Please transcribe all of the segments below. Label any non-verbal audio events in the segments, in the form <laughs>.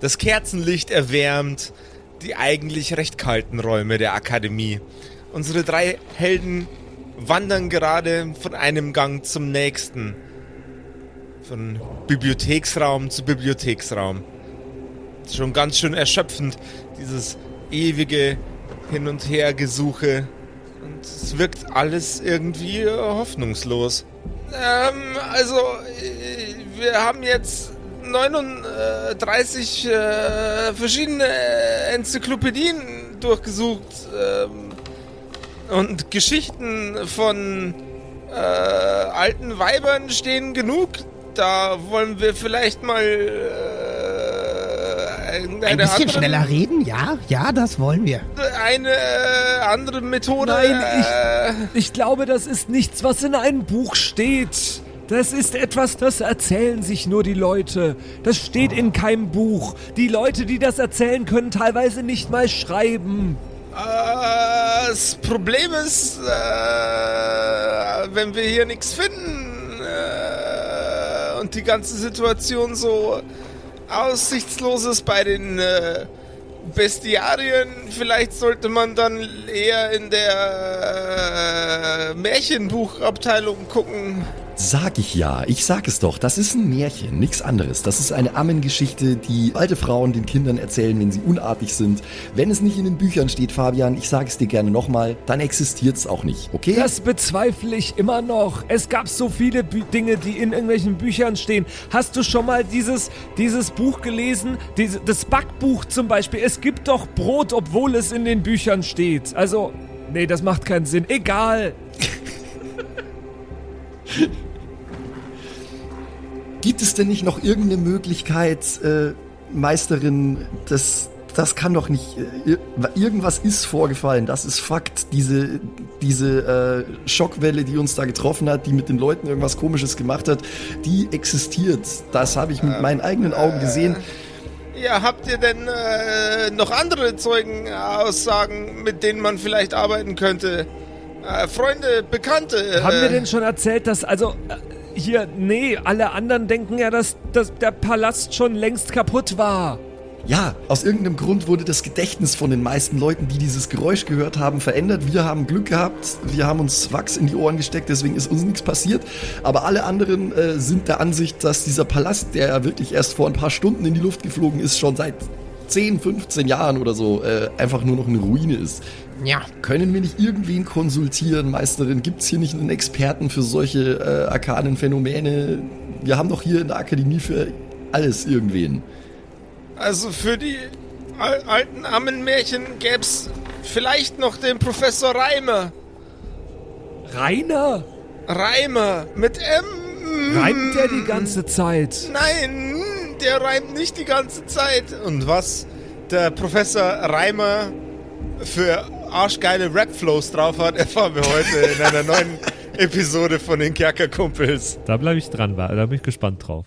Das Kerzenlicht erwärmt die eigentlich recht kalten Räume der Akademie. Unsere drei Helden wandern gerade von einem Gang zum nächsten. Von Bibliotheksraum zu Bibliotheksraum. Schon ganz schön erschöpfend, dieses ewige Hin- und Hergesuche. Und es wirkt alles irgendwie hoffnungslos. Ähm, also, äh, wir haben jetzt 39 äh, verschiedene Enzyklopädien durchgesucht ähm, und Geschichten von äh, alten Weibern stehen genug. Da wollen wir vielleicht mal äh, ein bisschen andere, schneller reden, ja, ja, das wollen wir. Eine äh, andere Methode. Nein, ich, äh, ich glaube, das ist nichts, was in einem Buch steht. Das ist etwas, das erzählen sich nur die Leute. Das steht in keinem Buch. Die Leute, die das erzählen, können teilweise nicht mal schreiben. Äh, das Problem ist, äh, wenn wir hier nichts finden äh, und die ganze Situation so aussichtslos ist bei den Bestiarien, vielleicht sollte man dann eher in der Märchenbuchabteilung gucken. Sag ich ja, ich sag es doch, das ist ein Märchen, nichts anderes. Das ist eine Ammengeschichte, die alte Frauen den Kindern erzählen, wenn sie unartig sind. Wenn es nicht in den Büchern steht, Fabian, ich sage es dir gerne nochmal, dann existiert es auch nicht, okay? Das bezweifle ich immer noch. Es gab so viele Bü Dinge, die in irgendwelchen Büchern stehen. Hast du schon mal dieses, dieses Buch gelesen? Diese, das Backbuch zum Beispiel. Es gibt doch Brot, obwohl es in den Büchern steht. Also, nee, das macht keinen Sinn. Egal. <laughs> Gibt es denn nicht noch irgendeine Möglichkeit, äh, Meisterin, das, das kann doch nicht. Äh, irgendwas ist vorgefallen, das ist Fakt. Diese, diese äh, Schockwelle, die uns da getroffen hat, die mit den Leuten irgendwas Komisches gemacht hat, die existiert. Das habe ich mit meinen eigenen Augen gesehen. Ja, habt ihr denn äh, noch andere Zeugenaussagen, mit denen man vielleicht arbeiten könnte? Äh, Freunde, Bekannte. Haben wir denn schon erzählt, dass also äh, hier, nee, alle anderen denken ja, dass, dass der Palast schon längst kaputt war. Ja, aus irgendeinem Grund wurde das Gedächtnis von den meisten Leuten, die dieses Geräusch gehört haben, verändert. Wir haben Glück gehabt, wir haben uns Wachs in die Ohren gesteckt, deswegen ist uns nichts passiert. Aber alle anderen äh, sind der Ansicht, dass dieser Palast, der ja wirklich erst vor ein paar Stunden in die Luft geflogen ist, schon seit 10, 15 Jahren oder so äh, einfach nur noch eine Ruine ist. Ja. Können wir nicht irgendwen konsultieren, Meisterin? Gibt es hier nicht einen Experten für solche äh, arkanen Phänomene? Wir haben doch hier in der Akademie für alles irgendwen. Also für die al alten Ammenmärchen gäbe es vielleicht noch den Professor Reimer. Rainer? Reimer mit M. Reimt der die ganze Zeit? Nein, der reimt nicht die ganze Zeit. Und was der Professor Reimer für arschgeile Rap-Flows drauf hat, <laughs> erfahren wir heute in einer neuen Episode von den Kerkerkumpels. Da bleibe ich dran, da bin ich gespannt drauf.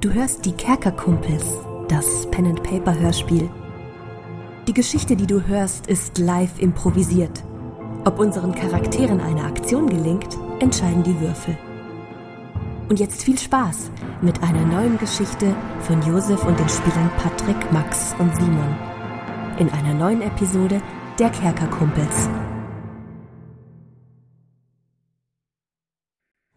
Du hörst die Kerkerkumpels, das Pen-and-Paper-Hörspiel. Die Geschichte, die du hörst, ist live improvisiert. Ob unseren Charakteren eine Aktion gelingt, entscheiden die Würfel. Und jetzt viel Spaß mit einer neuen Geschichte von Josef und den Spielern Patrick, Max und Simon. In einer neuen Episode der Kerkerkumpels.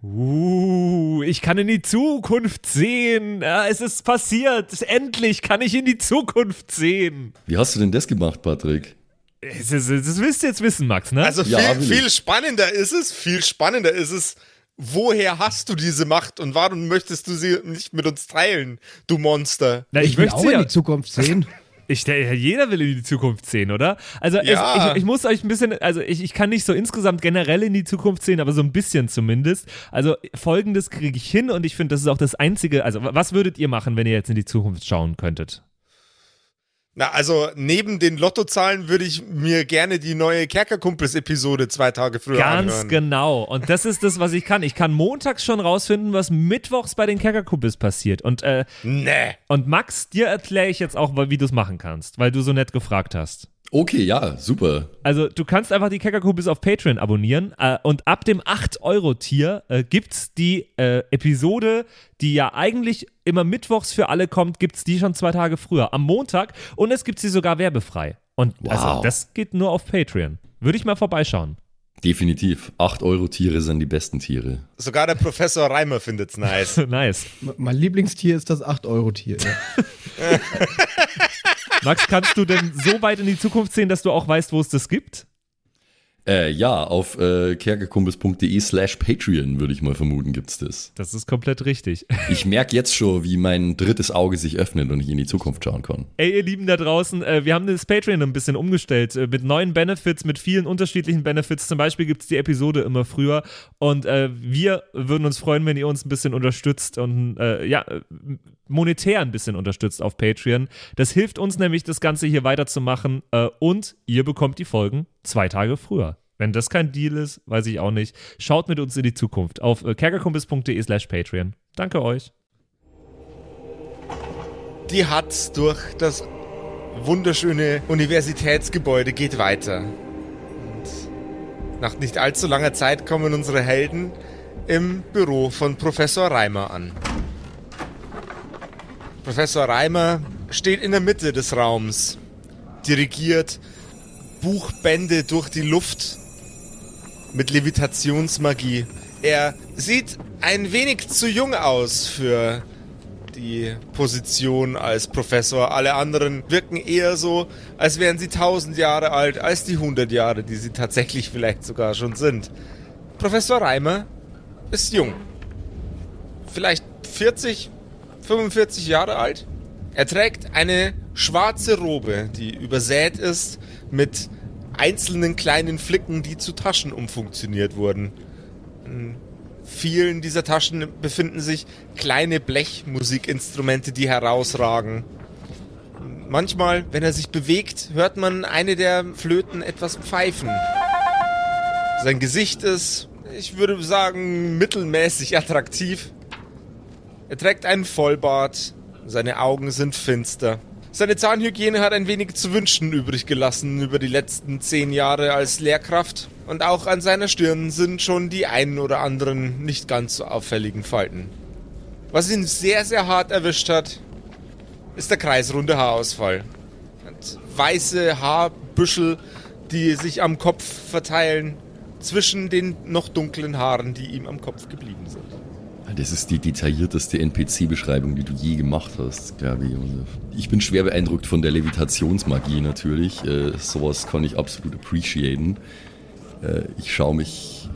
Uh, ich kann in die Zukunft sehen. Ja, es ist passiert. Endlich kann ich in die Zukunft sehen. Wie hast du denn das gemacht, Patrick? Das, das, das willst du jetzt wissen, Max, ne? Also viel, ja, viel spannender ist es, viel spannender ist es, woher hast du diese Macht und warum möchtest du sie nicht mit uns teilen, du Monster? Na, ich, ich möchte auch sie in die Zukunft sehen. <laughs> Ich, jeder will in die Zukunft sehen, oder? Also ja. es, ich, ich, muss euch ein bisschen, also ich, ich kann nicht so insgesamt generell in die Zukunft sehen, aber so ein bisschen zumindest. Also folgendes kriege ich hin und ich finde, das ist auch das Einzige. Also was würdet ihr machen, wenn ihr jetzt in die Zukunft schauen könntet? Na, also neben den Lottozahlen würde ich mir gerne die neue Kerkerkumpels-Episode zwei Tage früher Ganz anhören. genau. Und das ist das, was ich kann. Ich kann montags schon rausfinden, was mittwochs bei den Kerkerkumpels passiert. Und, äh, nee. und Max, dir erkläre ich jetzt auch, wie du es machen kannst, weil du so nett gefragt hast. Okay, ja, super. Also du kannst einfach die Kerkerkumpels auf Patreon abonnieren äh, und ab dem 8-Euro-Tier äh, gibt's die äh, Episode, die ja eigentlich immer mittwochs für alle kommt, gibt's die schon zwei Tage früher, am Montag und es gibt sie sogar werbefrei. Und also Wow. das geht nur auf Patreon. Würde ich mal vorbeischauen. Definitiv. 8 Euro Tiere sind die besten Tiere. Sogar der Professor Reimer findet's nice. <laughs> nice. Mein Lieblingstier ist das 8-Euro-Tier. <laughs> Max, kannst du denn so weit in die Zukunft sehen, dass du auch weißt, wo es das gibt? Äh, ja, auf äh, kerkerkumpels.de slash Patreon, würde ich mal vermuten, gibt's das. Das ist komplett richtig. <laughs> Ich merke jetzt schon, wie mein drittes Auge sich öffnet und ich in die Zukunft schauen kann. Ey, ihr Lieben da draußen, äh, wir haben das Patreon ein bisschen umgestellt äh, mit neuen Benefits, mit vielen unterschiedlichen Benefits. Zum Beispiel gibt es die Episode immer früher und äh, wir würden uns freuen, wenn ihr uns ein bisschen unterstützt und äh, ja, monetär ein bisschen unterstützt auf Patreon. Das hilft uns nämlich, das Ganze hier weiterzumachen äh, und ihr bekommt die Folgen zwei Tage früher. Wenn das kein Deal ist, weiß ich auch nicht. Schaut mit uns in die Zukunft auf äh, kerkerkumpis.de slash Patreon. Danke euch. Die Hatz durch das wunderschöne Universitätsgebäude geht weiter. Und nach nicht allzu langer Zeit kommen unsere Helden im Büro von Professor Reimer an. Professor Reimer steht in der Mitte des Raums, dirigiert Buchbände durch die Luft mit Levitationsmagie. Er sieht ein wenig zu jung aus für die Position als Professor. Alle anderen wirken eher so, als wären sie tausend Jahre alt, als die hundert Jahre, die sie tatsächlich vielleicht sogar schon sind. Professor Reimer ist jung. Vielleicht 40, 45 Jahre alt. Er trägt eine schwarze Robe, die übersät ist mit einzelnen kleinen Flicken, die zu Taschen umfunktioniert wurden. In vielen dieser Taschen befinden sich kleine Blechmusikinstrumente, die herausragen. Manchmal, wenn er sich bewegt, hört man eine der Flöten etwas pfeifen. Sein Gesicht ist, ich würde sagen, mittelmäßig attraktiv. Er trägt einen Vollbart, seine Augen sind finster. Seine Zahnhygiene hat ein wenig zu wünschen übrig gelassen über die letzten zehn Jahre als Lehrkraft. Und auch an seiner Stirn sind schon die einen oder anderen nicht ganz so auffälligen Falten. Was ihn sehr, sehr hart erwischt hat, ist der kreisrunde Haarausfall. Hat weiße Haarbüschel, die sich am Kopf verteilen, zwischen den noch dunklen Haaren, die ihm am Kopf geblieben sind. Das ist die detaillierteste NPC-Beschreibung, die du je gemacht hast, glaube ich, Josef. Ich bin schwer beeindruckt von der Levitationsmagie natürlich. Äh, sowas kann ich absolut appreciaten. Äh, ich schaue mich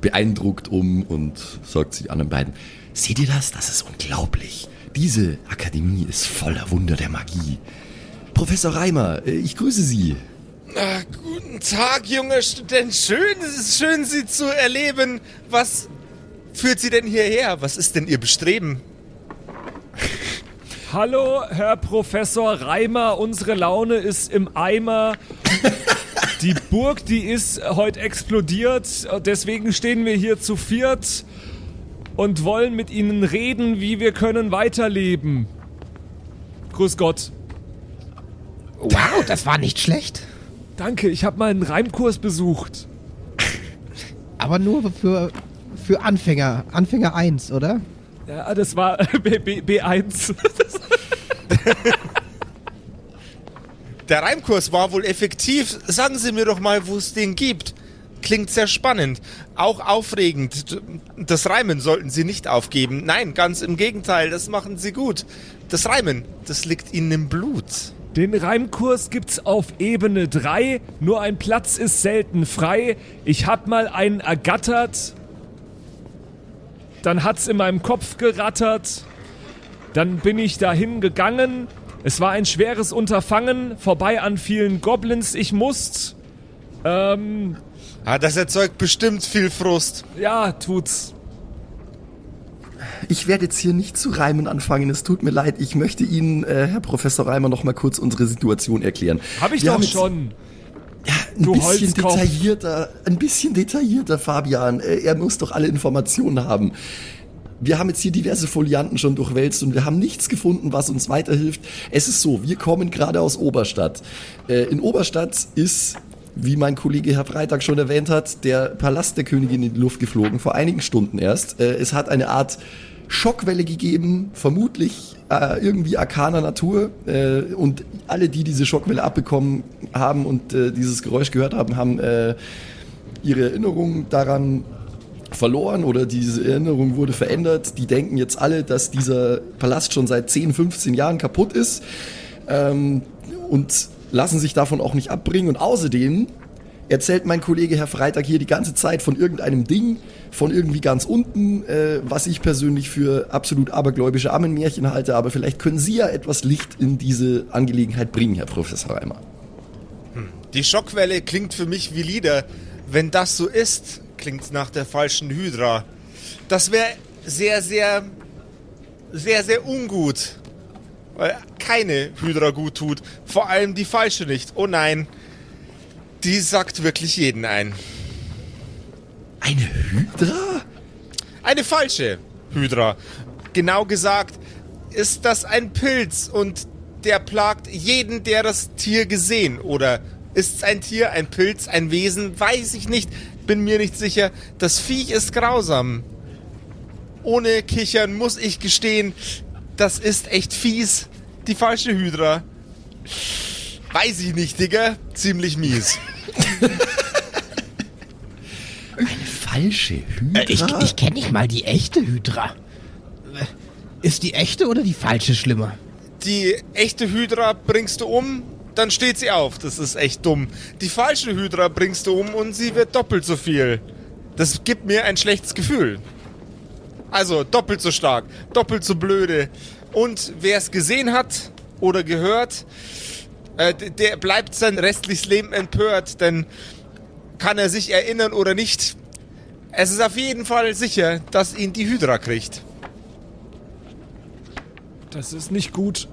beeindruckt um und sage zu den anderen beiden, seht ihr das? Das ist unglaublich. Diese Akademie ist voller Wunder der Magie. Professor Reimer, äh, ich grüße Sie. Ah, guten Tag, junger Student. Schön, es ist schön, Sie zu erleben. Was führt Sie denn hierher? Was ist denn Ihr Bestreben? Hallo, Herr Professor Reimer, unsere Laune ist im Eimer. Die Burg, die ist heute explodiert, deswegen stehen wir hier zu viert und wollen mit Ihnen reden, wie wir können weiterleben. Grüß Gott. Wow, das war nicht schlecht. Danke, ich habe mal einen Reimkurs besucht. Aber nur für, für Anfänger. Anfänger 1, oder? Ja, das war <laughs> B, B, B1. <laughs> Der Reimkurs war wohl effektiv. Sagen Sie mir doch mal, wo es den gibt. Klingt sehr spannend. Auch aufregend. Das Reimen sollten Sie nicht aufgeben. Nein, ganz im Gegenteil, das machen Sie gut. Das Reimen, das liegt Ihnen im Blut. Den Reimkurs gibt's auf Ebene 3, nur ein Platz ist selten frei. Ich hab mal einen ergattert, dann hat's in meinem Kopf gerattert, dann bin ich dahin gegangen. Es war ein schweres Unterfangen, vorbei an vielen Goblins, ich musst. Ähm, Ah, das erzeugt bestimmt viel Frust. ja, tut's. Ich werde jetzt hier nicht zu reimen anfangen, es tut mir leid. Ich möchte Ihnen, äh, Herr Professor Reimer, noch mal kurz unsere Situation erklären. Hab ich Wir doch haben jetzt- schon. Ein Du bisschen detaillierter, ein bisschen detaillierter, Fabian. Äh, Er muss doch alle Informationen haben. wir haben jetzt hier diverse Folianten schon durchwälzt und wir haben nichts gefunden, was uns weiterhilft. Es ist so, wir kommen gerade aus Oberstadt. Äh, in Oberstadt ist, wie mein Kollege Herr Freitag schon erwähnt hat, der Palast der Königin in die Luft geflogen, vor einigen Stunden erst. Äh, es hat eine Art Schockwelle gegeben, vermutlich äh, irgendwie arkaner Natur. Äh, und alle, die diese Schockwelle abbekommen haben und äh, dieses Geräusch gehört haben, haben äh, ihre Erinnerung daran verloren oder diese Erinnerung wurde verändert. Die denken jetzt alle, dass dieser Palast schon seit 10, 15 Jahren kaputt ist ähm, und lassen sich davon auch nicht abbringen. Und außerdem erzählt mein Kollege Herr Freitag hier die ganze Zeit von irgendeinem Ding, von irgendwie ganz unten, äh, was ich persönlich für absolut abergläubische Ammenmärchen halte. Aber vielleicht können Sie ja etwas Licht in diese Angelegenheit bringen, Herr Professor Reimer. Die Schockwelle klingt für mich wie Lieder. Wenn das so ist, klingt nach der falschen Hydra. Das wäre sehr, sehr, sehr, sehr ungut. Weil keine Hydra gut tut. Vor allem die falsche nicht. Oh nein. Die sackt wirklich jeden ein. Eine Hydra? Eine falsche Hydra. Genau gesagt ist das ein Pilz und der plagt jeden, der das Tier gesehen oder ist es ein Tier, ein Pilz, ein Wesen, weiß ich nicht, bin mir nicht sicher. Das Viech ist grausam. Ohne Kichern muss ich gestehen, das ist echt fies. Die falsche Hydra. Weiß ich nicht, Digga. Ziemlich mies. Falsche Hydra? Äh, ich ich kenne nicht mal die echte Hydra. Ist die echte oder die falsche schlimmer? Die echte Hydra bringst du um, dann steht sie auf. Das ist echt dumm. Die falsche Hydra bringst du um und sie wird doppelt so viel. Das gibt mir ein schlechtes Gefühl. Also doppelt so stark, doppelt so blöde. Und wer es gesehen hat oder gehört, äh, der bleibt sein restliches Leben empört, denn kann er sich erinnern oder nicht. Es ist auf jeden Fall sicher, dass ihn die Hydra kriegt. Das ist nicht gut.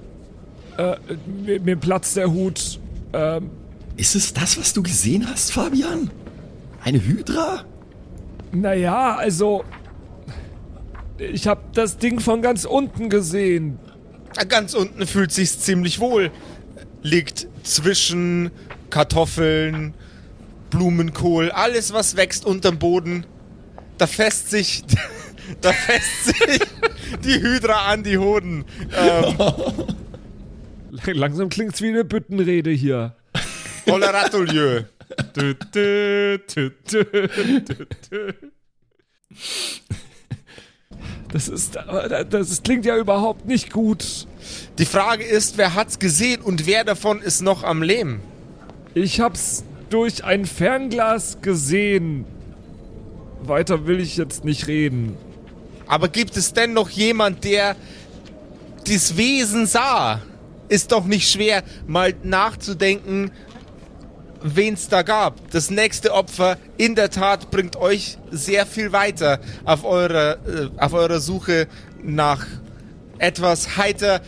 Äh, mir, mir platzt der Hut. Ähm, Ist es das, was du gesehen hast, Fabian? Eine Hydra? naja, also. Ich habe das Ding von ganz unten gesehen. Ganz unten fühlt sich's ziemlich wohl. Liegt zwischen Kartoffeln, Blumenkohl, alles was wächst unterm Boden. Da fässt sich, <laughs> da fässt sich die Hydra an die Hoden. Ähm, <laughs> Langsam klingt's wie eine Büttenrede hier. Holeratolieu. <laughs> Das ist, das klingt ja überhaupt nicht gut. Die Frage ist, wer hat's gesehen und wer davon ist noch am Leben? Ich hab's durch ein Fernglas gesehen. Weiter will ich jetzt nicht reden. Aber gibt es denn noch jemand, der das Wesen sah? Ist doch nicht schwer, mal nachzudenken, wen es da gab. Das nächste Opfer in der Tat bringt euch sehr viel weiter auf eurer, äh, auf eurer Suche nach etwas heiter,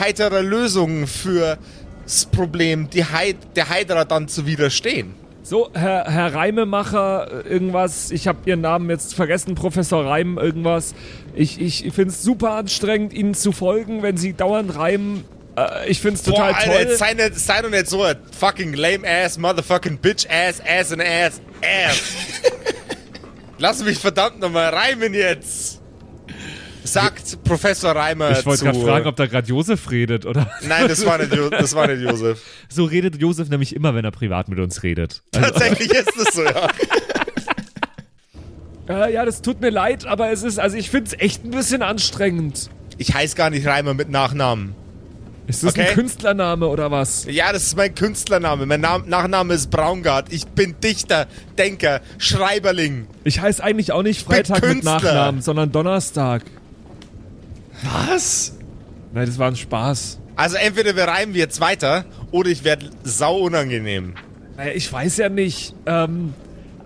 heiterer Lösungen für das Problem, die Heid, der Heidra dann zu widerstehen. So, Herr, Herr Reimemacher, irgendwas, ich habe Ihren Namen jetzt vergessen, Professor Reim, irgendwas. Ich, ich finde es super anstrengend, Ihnen zu folgen, wenn Sie dauernd reimen. Äh, ich finde es total Boah, Alter, toll. sei, nicht, sei doch nicht so ein fucking lame ass, motherfucking bitch ass, ass and ass, ass. <laughs> Lass mich verdammt nochmal reimen jetzt. Sagt Professor Reimer Ich wollte gerade fragen, ob da gerade Josef redet, oder? Nein, das war, nicht, Jo- <laughs> das war nicht Josef. So redet Josef nämlich immer, wenn er privat mit uns redet. Also, Tatsächlich ist es so, ja. <laughs> Äh, ja, das tut mir leid, aber es ist, also ich finde es echt ein bisschen anstrengend. Ich heiße gar nicht Reimer mit Nachnamen. Ist das Okay. ein Künstlername oder was? Ja, das ist mein Künstlername. Mein Nam Nachname ist Braungart. Ich bin Dichter, Denker, Schreiberling. Ich heiße eigentlich auch nicht Freitag mit. Nachnamen, sondern Donnerstag. Was? Nein, das war ein Spaß. Also entweder wir reimen jetzt weiter oder ich werde sau unangenehm. Naja, ich weiß ja nicht. Ähm,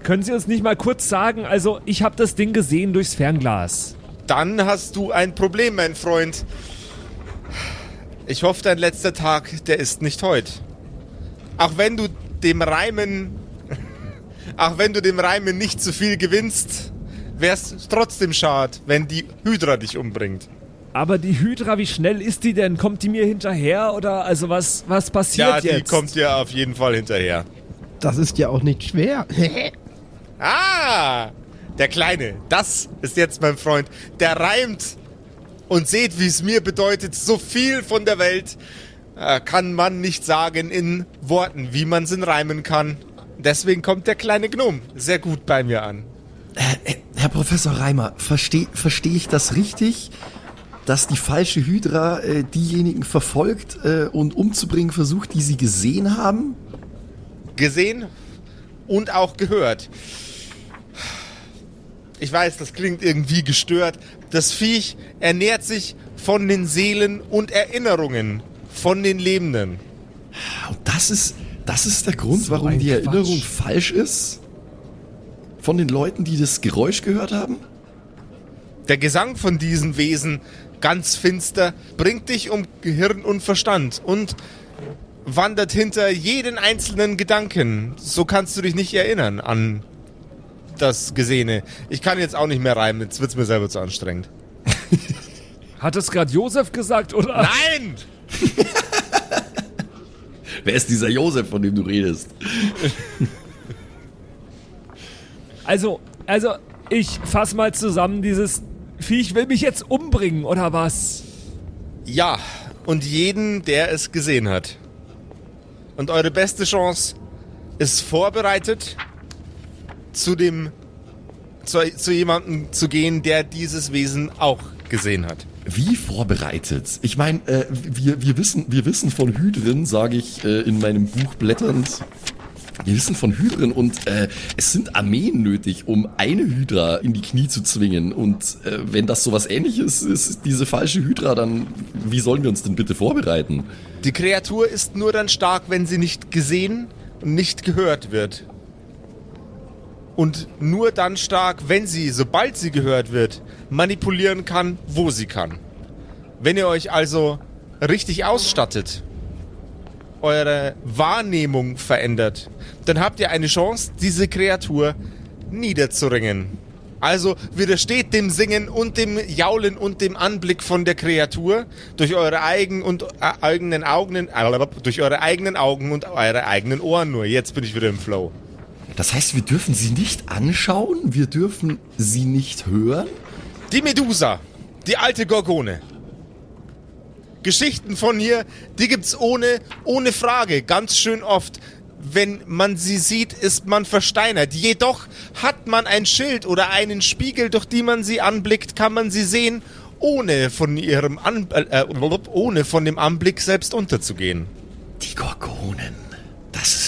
können Sie uns nicht mal kurz sagen, also ich habe das Ding gesehen durchs Fernglas. Dann hast du ein Problem, mein Freund. Ich hoffe, dein letzter Tag, der ist nicht heute. Auch wenn du dem Reimen, <laughs> auch wenn du dem Reimen nicht zu viel gewinnst, wär's trotzdem schade, wenn die Hydra dich umbringt. Aber die Hydra, wie schnell ist die denn? Kommt die mir hinterher oder also was, was passiert Ja, die jetzt? kommt dir auf jeden Fall hinterher. Das ist ja auch nicht schwer. <laughs> Ah, der Kleine, das ist jetzt mein Freund. Der reimt. Und seht, wie es mir bedeutet, so viel von der Welt äh, kann man nicht sagen in Worten, wie man es in Reimen kann. Deswegen kommt der kleine Gnome sehr gut bei mir an. Äh, Herr Professor Reimer, verstehe versteh ich das richtig, dass die falsche Hydra äh, diejenigen verfolgt äh, und umzubringen versucht, die sie gesehen haben? Gesehen und auch gehört. Ich weiß, das klingt irgendwie gestört. Das Viech ernährt sich von den Seelen und Erinnerungen von den Lebenden. Und das ist, das ist der Grund, So warum die Quatsch. Erinnerung falsch ist? Von den Leuten, die das Geräusch gehört haben? Der Gesang von diesen Wesen, ganz finster, bringt dich um Gehirn und Verstand und wandert hinter jeden einzelnen Gedanken. So kannst du dich nicht erinnern an das Gesehene. Ich kann jetzt auch nicht mehr reimen, jetzt wird's mir selber zu anstrengend. <laughs> Hat es gerade Josef gesagt oder? Nein! <laughs> Wer ist dieser Josef, von dem du redest? <laughs> Also, also, ich fass mal zusammen, dieses Viech will mich jetzt umbringen, oder was? Ja, und jeden, der es gesehen hat. Und eure beste Chance ist vorbereitet, zu dem, zu, zu jemandem zu gehen, der dieses Wesen auch gesehen hat. Wie vorbereitet? Ich meine, äh, wir, wir, wissen, wir wissen von Hydren, sage ich äh, in meinem Buch blätternd. Wir wissen von Hydren und äh, es sind Armeen nötig, um eine Hydra in die Knie zu zwingen. Und äh, wenn das sowas ähnliches ist, diese falsche Hydra, dann wie sollen wir uns denn bitte vorbereiten? Die Kreatur ist nur dann stark, wenn sie nicht gesehen und nicht gehört wird. Und nur dann stark, wenn sie, sobald sie gehört wird, manipulieren kann, wo sie kann. Wenn ihr euch also richtig ausstattet, eure Wahrnehmung verändert, dann habt ihr eine Chance, diese Kreatur niederzuringen. Also widersteht dem Singen und dem Jaulen und dem Anblick von der Kreatur durch eure eigenen und äh, eigenen Augen, äh, durch eure eigenen Augen und eure eigenen Ohren nur. Jetzt bin ich wieder im Flow. Das heißt, wir dürfen sie nicht anschauen, wir dürfen sie nicht hören. Die Medusa, die alte Gorgone. Geschichten von ihr, die gibt's ohne, ohne Frage, ganz schön oft. Wenn man sie sieht, ist man versteinert. Jedoch hat man ein Schild oder einen Spiegel, durch die man sie anblickt, kann man sie sehen, ohne von ihrem An äh, ohne von dem Anblick selbst unterzugehen. Die Gorgonen.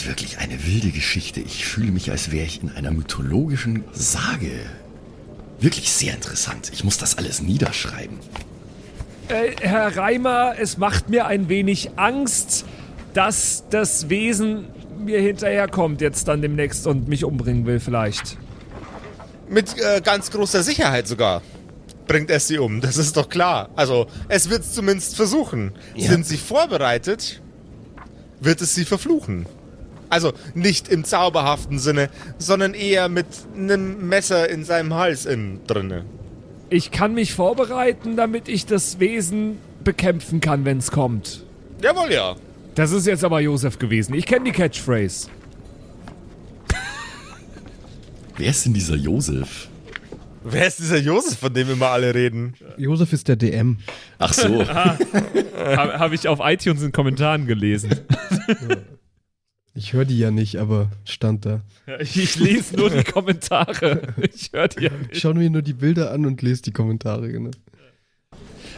Das ist wirklich eine wilde Geschichte. Ich fühle mich, als wäre ich in einer mythologischen Sage. Wirklich sehr interessant. Ich muss das alles niederschreiben. Äh, Herr Reimer, es macht mir ein wenig Angst, dass das Wesen mir hinterherkommt jetzt dann demnächst und mich umbringen will vielleicht. Mit äh, ganz großer Sicherheit sogar bringt es sie um. Das ist doch klar. Also, es wird es zumindest versuchen. Ja. Sind sie vorbereitet, wird es sie verfluchen. Also nicht im zauberhaften Sinne, sondern eher mit einem Messer in seinem Hals innen drinne. Ich kann mich vorbereiten, damit ich das Wesen bekämpfen kann, wenn es kommt. Jawohl, ja. Das ist jetzt aber Josef gewesen. Ich kenne die Catchphrase. Wer ist denn dieser Josef? Wer ist dieser Josef, von dem immer alle reden? Josef ist der DM. Ach so. <laughs> Habe hab ich auf iTunes in Kommentaren gelesen. <laughs> Ich höre die ja nicht, aber stand da. Ich, ich lese nur die Kommentare. <laughs> Ich höre die ja Ich nicht. schaue mir nur die Bilder an und lese die Kommentare, genau.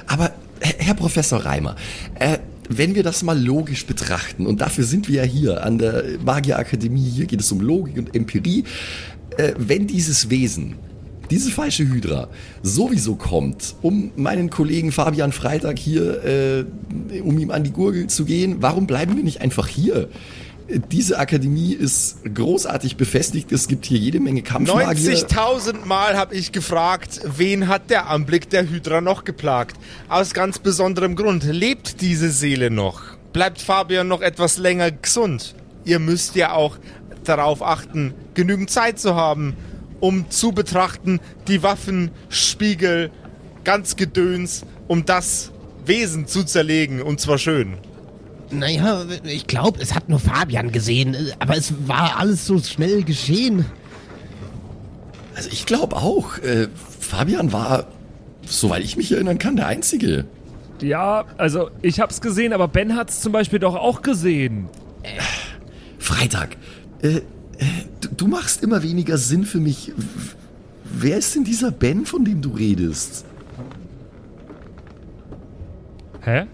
Aber Herr Herr Professor Reimer, äh, wenn wir das mal logisch betrachten, und dafür sind wir ja hier an der Magierakademie, hier geht es um Logik und Empirie, äh, wenn dieses Wesen, diese falsche Hydra, sowieso kommt, um meinen Kollegen Fabian Freitag hier, äh, um ihm an die Gurgel zu gehen, warum bleiben wir nicht einfach hier? Diese Akademie ist großartig befestigt. Es gibt hier jede Menge Kampfmagier. 90.000 Mal habe ich gefragt, wen hat der Anblick der Hydra noch geplagt? Aus ganz besonderem Grund. Lebt diese Seele noch? Bleibt Fabian noch etwas länger gesund? Ihr müsst ja auch darauf achten, genügend Zeit zu haben, um zu betrachten, die Waffen, Spiegel, ganz Gedöns, um das Wesen zu zerlegen und zwar schön. Naja, ich glaube, es hat nur Fabian gesehen, aber es war alles so schnell geschehen. Also ich glaube auch, äh, Fabian war, soweit ich mich erinnern kann, der Einzige. Ja, also ich hab's gesehen, aber Ben hat's zum Beispiel doch auch gesehen. Freitag, äh, äh, du, du machst immer weniger Sinn für mich. Wer ist denn dieser Ben, von dem du redest? Hä?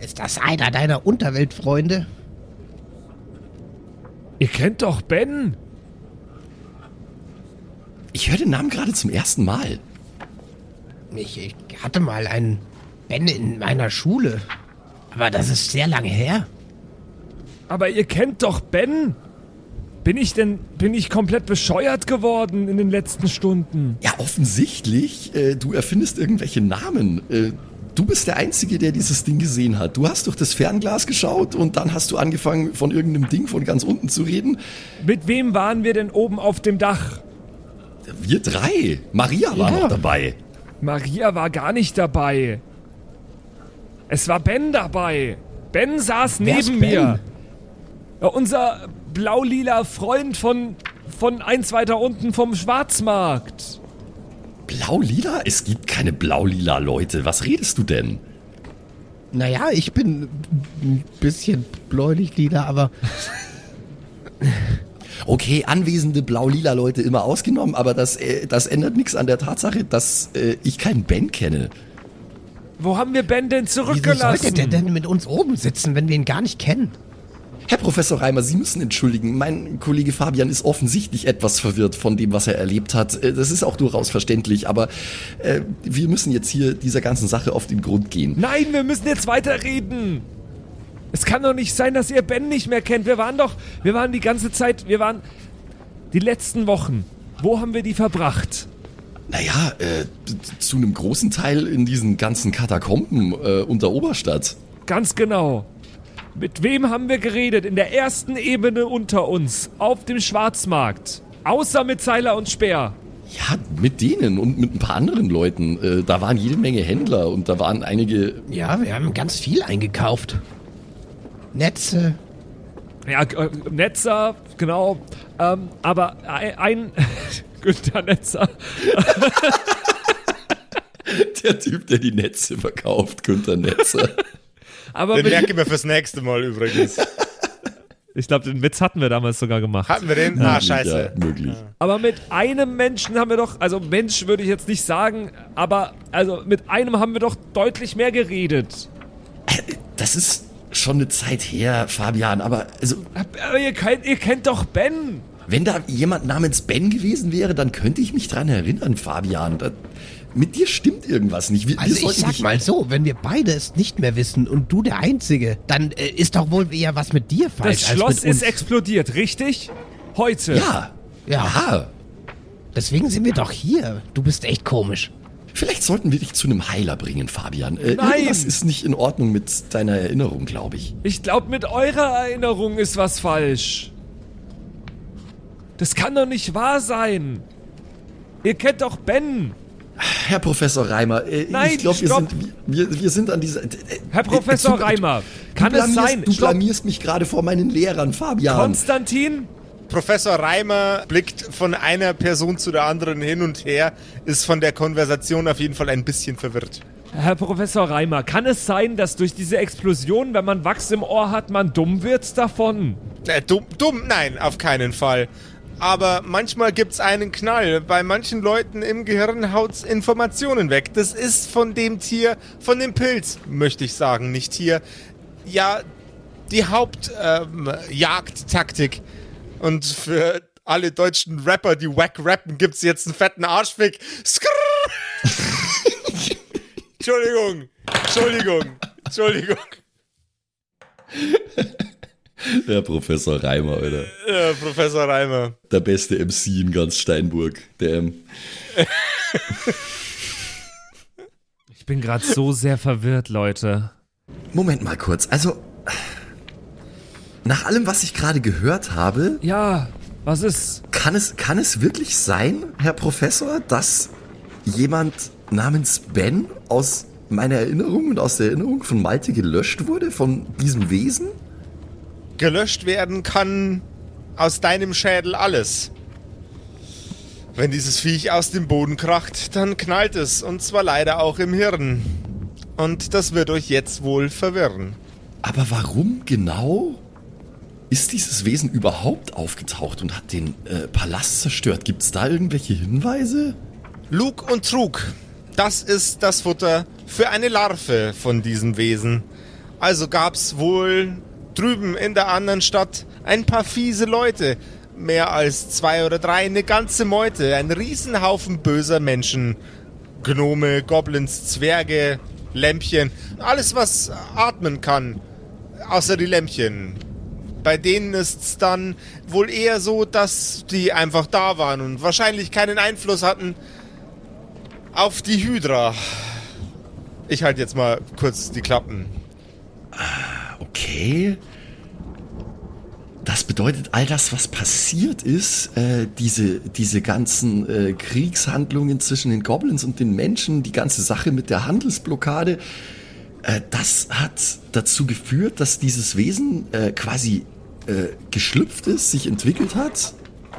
Ist das einer deiner Unterweltfreunde? Ihr kennt doch Ben. Ich höre den Namen gerade zum ersten Mal. Ich, ich hatte mal einen Ben in meiner Schule. Aber das ist sehr lange her. Aber ihr kennt doch Ben. Bin ich denn, bin ich komplett bescheuert geworden in den letzten Stunden? Ja, offensichtlich. Äh, du erfindest irgendwelche Namen. Äh, du bist der Einzige, der dieses Ding gesehen hat. Du hast durch das Fernglas geschaut und dann hast du angefangen, von irgendeinem Ding von ganz unten zu reden. Mit wem waren wir denn oben auf dem Dach? Wir drei. Maria war Ja. noch dabei. Maria war gar nicht dabei. Es war Ben dabei. Ben saß Wer neben Ben? mir. Ja, unser blau-lila Freund von, von eins weiter unten vom Schwarzmarkt. Blau-lila? Es gibt keine blau-lila Leute. Was redest du denn? Naja, ich bin ein bisschen bläulich lila, aber Okay, anwesende blau-lila Leute immer ausgenommen, aber das, äh, das ändert nichts an der Tatsache, dass äh, ich keinen Ben kenne. Wo haben wir Ben denn wieso zurückgelassen? sollte der denn mit uns oben sitzen, wenn wir ihn gar nicht kennen? Herr Professor Reimer, Sie müssen entschuldigen. Mein Kollege Fabian ist offensichtlich etwas verwirrt von dem, was er erlebt hat. Äh, Das ist auch durchaus verständlich, aber äh, wir müssen jetzt hier dieser ganzen Sache auf den Grund gehen. Nein, wir müssen jetzt weiterreden. Es kann doch nicht sein, dass ihr Ben nicht mehr kennt. Wir waren doch, wir waren die ganze Zeit, wir waren die letzten Wochen. Wo haben wir die verbracht? Naja, äh, zu einem großen Teil in diesen ganzen Katakomben äh, unter Oberstadt. Ganz genau. Mit wem haben wir geredet? In der ersten Ebene unter uns, auf dem Schwarzmarkt. Außer mit Zeiler und Speer. Ja, mit denen und mit ein paar anderen Leuten. Äh, da waren jede Menge Händler und da waren einige. Ja, wir haben ganz viel eingekauft. Netze. Ja, äh, Netzer, genau. Ähm, aber ein, ein <laughs> Günther Netzer. <laughs> Der Typ, der die Netze verkauft, Günther Netzer. <laughs> Aber Den mit, merke ich mir fürs nächste Mal übrigens. <laughs> ich glaube, den Witz hatten wir damals sogar gemacht. Hatten wir den? Ah, scheiße. Ja, möglich. Aber mit einem Menschen haben wir doch, also Mensch würde ich jetzt nicht sagen, aber also mit einem haben wir doch deutlich mehr geredet. Das ist schon eine Zeit her, Fabian, aber also, Aber ihr kennt, ihr kennt doch Ben. wenn da jemand namens Ben gewesen wäre, dann könnte ich mich dran erinnern, Fabian. Mit dir stimmt irgendwas nicht. Wir, wir Also ich sollten sag dich- mal so, wenn wir beide es nicht mehr wissen und du der Einzige, dann äh, ist doch wohl eher was mit dir falsch Das als Schloss mit uns. ist explodiert, richtig? Heute. Ja, Ja. ja. Deswegen sind wir doch hier. Du bist echt komisch. Vielleicht sollten wir dich zu einem Heiler bringen, Fabian. Äh, Nein! Irgendwas ist nicht in Ordnung mit deiner Erinnerung, glaube ich. Ich glaube, mit eurer Erinnerung ist was falsch. Das kann doch nicht wahr sein. Ihr kennt doch Ben. Herr Professor Reimer, äh, Nein, ich glaube, wir sind, wir, wir sind an dieser... Äh, Herr äh, Professor du- Reimer, kann es sein? Du Stopp. blamierst mich gerade vor meinen Lehrern, Fabian. Konstantin? Professor Reimer blickt von einer Person zu der anderen hin und her, ist von der Konversation auf jeden Fall ein bisschen verwirrt. Herr Professor Reimer, kann es sein, dass durch diese Explosion, wenn man Wachs im Ohr hat, man dumm wird davon? Äh, dumm, dumm, nein, auf keinen Fall. Aber manchmal gibt's einen Knall. Bei manchen Leuten im Gehirn haut's Informationen weg. Das ist von dem Tier, von dem Pilz, möchte ich sagen, nicht Tier. Ja, die Hauptjagdtaktik. Ähm. Und für alle deutschen Rapper, die wack rappen, gibt's jetzt einen fetten Arschfick. <laughs> Entschuldigung, Entschuldigung, Entschuldigung. <laughs> Herr Professor Reimer, Alter. Äh, Professor Reimer. Der beste MC in ganz Steinburg. Der, Ich bin gerade so sehr verwirrt, Leute. Moment mal kurz. Also, nach allem, was ich gerade gehört habe, Ja, Was ist? Kann es, kann es wirklich sein, Herr Professor, dass jemand namens Ben aus meiner Erinnerung und aus der Erinnerung von Malte gelöscht wurde von diesem Wesen? Gelöscht werden kann aus deinem Schädel alles. Wenn dieses Viech aus dem Boden kracht, dann knallt es, und zwar leider auch im Hirn. Und das wird euch jetzt wohl verwirren. Aber warum genau ist dieses Wesen überhaupt aufgetaucht und hat den äh, Palast zerstört? Gibt es da irgendwelche Hinweise? Lug und Trug, das ist das Futter für eine Larve von diesem Wesen. Also gab's wohl drüben in der anderen Stadt ein paar fiese Leute, mehr als zwei oder drei, eine ganze Meute, ein Riesenhaufen böser Menschen. Gnome, Goblins, Zwerge, Lämpchen, alles was atmen kann, außer die Lämpchen. Bei denen ist's dann wohl eher so, dass die einfach da waren und wahrscheinlich keinen Einfluss hatten auf die Hydra. Ich halte jetzt mal kurz die Klappen. Okay. Das bedeutet, all das, was passiert ist, äh, diese, diese ganzen äh, Kriegshandlungen zwischen den Goblins und den Menschen, die ganze Sache mit der Handelsblockade, äh, das hat dazu geführt, dass dieses Wesen äh, quasi äh, geschlüpft ist, sich entwickelt hat.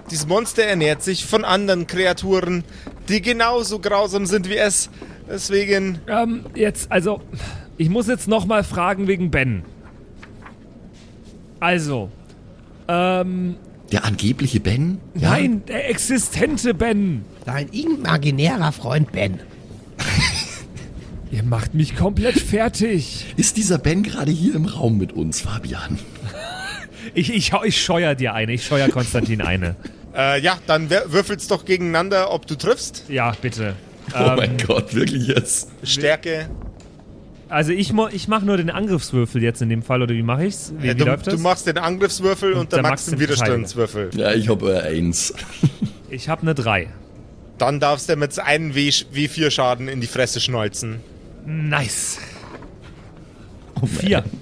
Dieses Monster ernährt sich von anderen Kreaturen, die genauso grausam sind wie es. Deswegen, Ähm, jetzt, also, ich muss jetzt nochmal fragen wegen Ben. Also, ähm, Der angebliche Ben? nein, der existente Ben. Dein imaginärer Freund Ben. <laughs> Ihr macht mich komplett fertig. Ist dieser Ben gerade hier im Raum mit uns, Fabian? <laughs> Ich, ich, ich scheuer dir eine, ich scheuer Konstantin eine. <laughs> äh, ja, dann wür- würfelt's doch gegeneinander, ob du triffst. Ja, bitte. Oh mein Gott, wirklich jetzt? Stärke. Also ich, ich mache nur den Angriffswürfel jetzt in dem Fall, oder wie mache ich's? Wie, wie du, läuft du das? machst den Angriffswürfel und, der Max den Widerstandswürfel. Ja, ich habe äh, eins. <laughs> Ich habe eine 3. Dann darfst du mit einem w W4 Schaden in die Fresse schnolzen. Nice. Oh, 4. <laughs>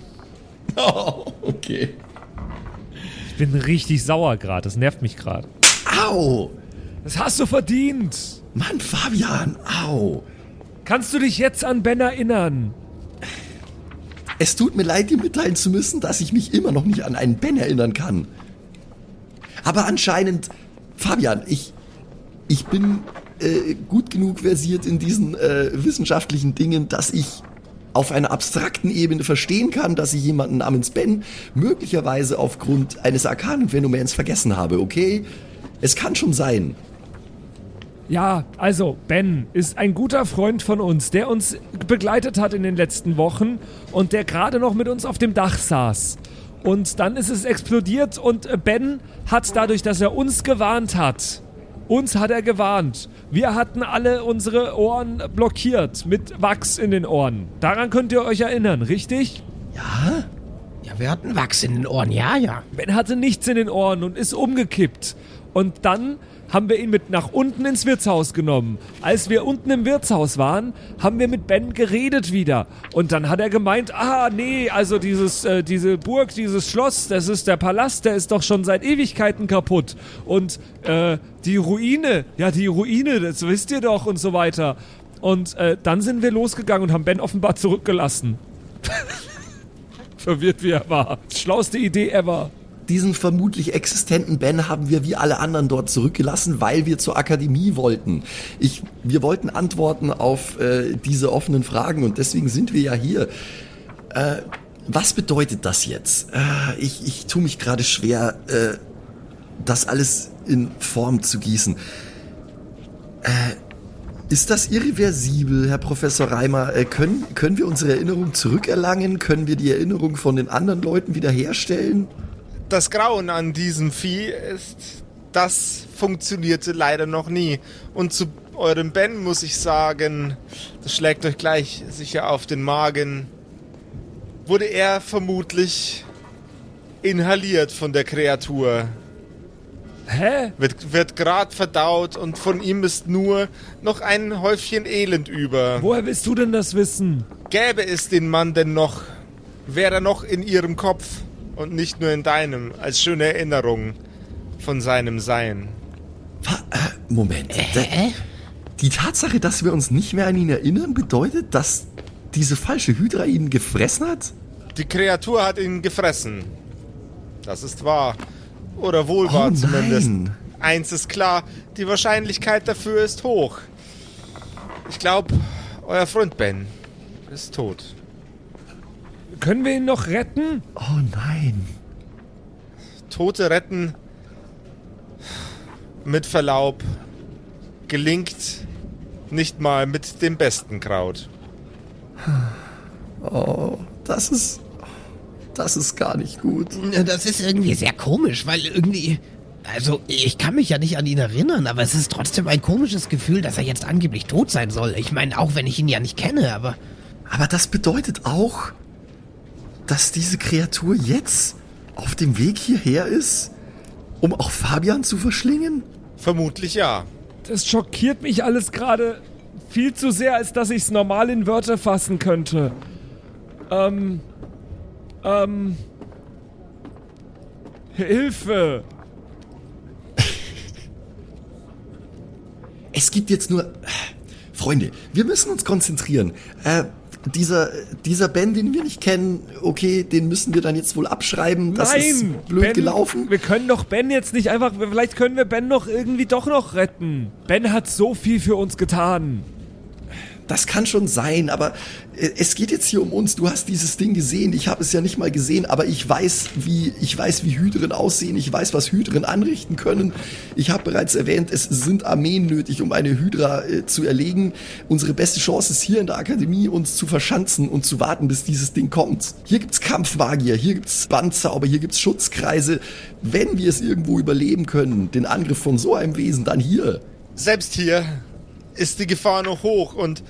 Oh, okay. Ich bin richtig sauer gerade, das nervt mich gerade. Au! Das hast du verdient. Mann, Fabian, au! Kannst du dich jetzt an Ben erinnern? Es tut mir leid, dir mitteilen zu müssen, dass ich mich immer noch nicht an einen Ben erinnern kann. Aber anscheinend, Fabian, ich, ich bin äh, gut genug versiert in diesen äh, wissenschaftlichen Dingen, dass ich auf einer abstrakten Ebene verstehen kann, dass ich jemanden namens Ben möglicherweise aufgrund eines arkanen Phänomens vergessen habe, okay? Es kann schon sein. Ja, also Ben ist ein guter Freund von uns, der uns begleitet hat in den letzten Wochen und der gerade noch mit uns auf dem Dach saß. Und dann ist es explodiert und äh, Ben hat dadurch, dass er uns gewarnt hat, uns hat er gewarnt. Wir hatten alle unsere Ohren blockiert mit Wachs in den Ohren. Daran könnt ihr euch erinnern, richtig? Ja? Ja, wir hatten Wachs in den Ohren, ja, ja. Ben hatte nichts in den Ohren und ist umgekippt. Und dann haben wir ihn mit nach unten ins Wirtshaus genommen. Als wir unten im Wirtshaus waren, haben wir mit Ben geredet wieder. Und dann hat er gemeint, ah, nee, also dieses, äh, diese Burg, dieses Schloss, das ist der Palast, der ist doch schon seit Ewigkeiten kaputt. Und äh, die Ruine, ja, die Ruine, das wisst ihr doch und so weiter. Und äh, dann sind wir losgegangen und haben Ben offenbar zurückgelassen. <laughs> Verwirrt wie er war. Schlauste Idee ever. Diesen vermutlich existenten Ben haben wir wie alle anderen dort zurückgelassen, weil wir zur Akademie wollten. Ich, wir wollten Antworten auf äh, diese offenen Fragen und deswegen sind wir ja hier. Äh, was bedeutet das jetzt? Äh, ich, ich tue mich gerade schwer, äh, das alles in Form zu gießen. Äh, ist das irreversibel, Herr Professor Reimer? Äh, können, können wir unsere Erinnerung zurückerlangen? Können wir die Erinnerung von den anderen Leuten wiederherstellen? Das Grauen an diesem Vieh ist, das funktionierte leider noch nie. Und zu eurem Ben muss ich sagen, das schlägt euch gleich sicher auf den Magen. Wurde er vermutlich inhaliert von der Kreatur. Hä? Wird, wird grad verdaut und von ihm ist nur noch ein Häufchen Elend über. Woher willst du denn das wissen? Gäbe es den Mann denn noch, wäre er noch in ihrem Kopf und nicht nur in deinem, als schöne Erinnerung. von seinem Sein. Äh, Moment. Da- Die Tatsache, dass wir uns nicht mehr an ihn erinnern, bedeutet, dass diese falsche Hydra ihn gefressen hat? Die Kreatur hat ihn gefressen. Das ist wahr. Oder wohl wahr Oh zumindest. nein. Eins ist klar, die Wahrscheinlichkeit dafür ist hoch. Ich glaube, euer Freund Ben ist tot. Können wir ihn noch retten? Oh nein. Tote retten, mit Verlaub, gelingt nicht mal mit dem besten Kraut. Oh, das ist. Das ist gar nicht gut. Das ist irgendwie sehr komisch, weil irgendwie. Also, ich kann mich ja nicht an ihn erinnern, aber es ist trotzdem ein komisches Gefühl, dass er jetzt angeblich tot sein soll. Ich meine, auch wenn ich ihn ja nicht kenne, aber. Aber das bedeutet auch, dass diese Kreatur jetzt auf dem Weg hierher ist, um auch Fabian zu verschlingen? Vermutlich ja. Das schockiert mich alles gerade viel zu sehr, als dass ich es normal in Wörter fassen könnte. Ähm. Ähm. Hilfe! Es gibt jetzt nur. Freunde, wir müssen uns konzentrieren. Äh, dieser, dieser Ben, den wir nicht kennen, okay, den müssen wir dann jetzt wohl abschreiben. Das Nein! ist blöd ben, gelaufen. Wir können doch Ben jetzt nicht einfach. Vielleicht können wir Ben noch irgendwie doch noch retten. Ben hat so viel für uns getan. Das kann schon sein, aber äh, es geht jetzt hier um uns. Du hast dieses Ding gesehen. Ich habe es ja nicht mal gesehen, aber ich weiß, wie ich weiß, wie Hydren aussehen. Ich weiß, was Hydren anrichten können. Ich habe bereits erwähnt, es sind Armeen nötig, um eine Hydra äh, zu erlegen. Unsere beste Chance ist hier in der Akademie, uns zu verschanzen und zu warten, bis dieses Ding kommt. Hier gibt's Kampfmagier, hier gibt's Bandzauber, hier gibt's Schutzkreise. Wenn wir es irgendwo überleben können, den Angriff von so einem Wesen, dann hier. Selbst hier ist die Gefahr noch hoch und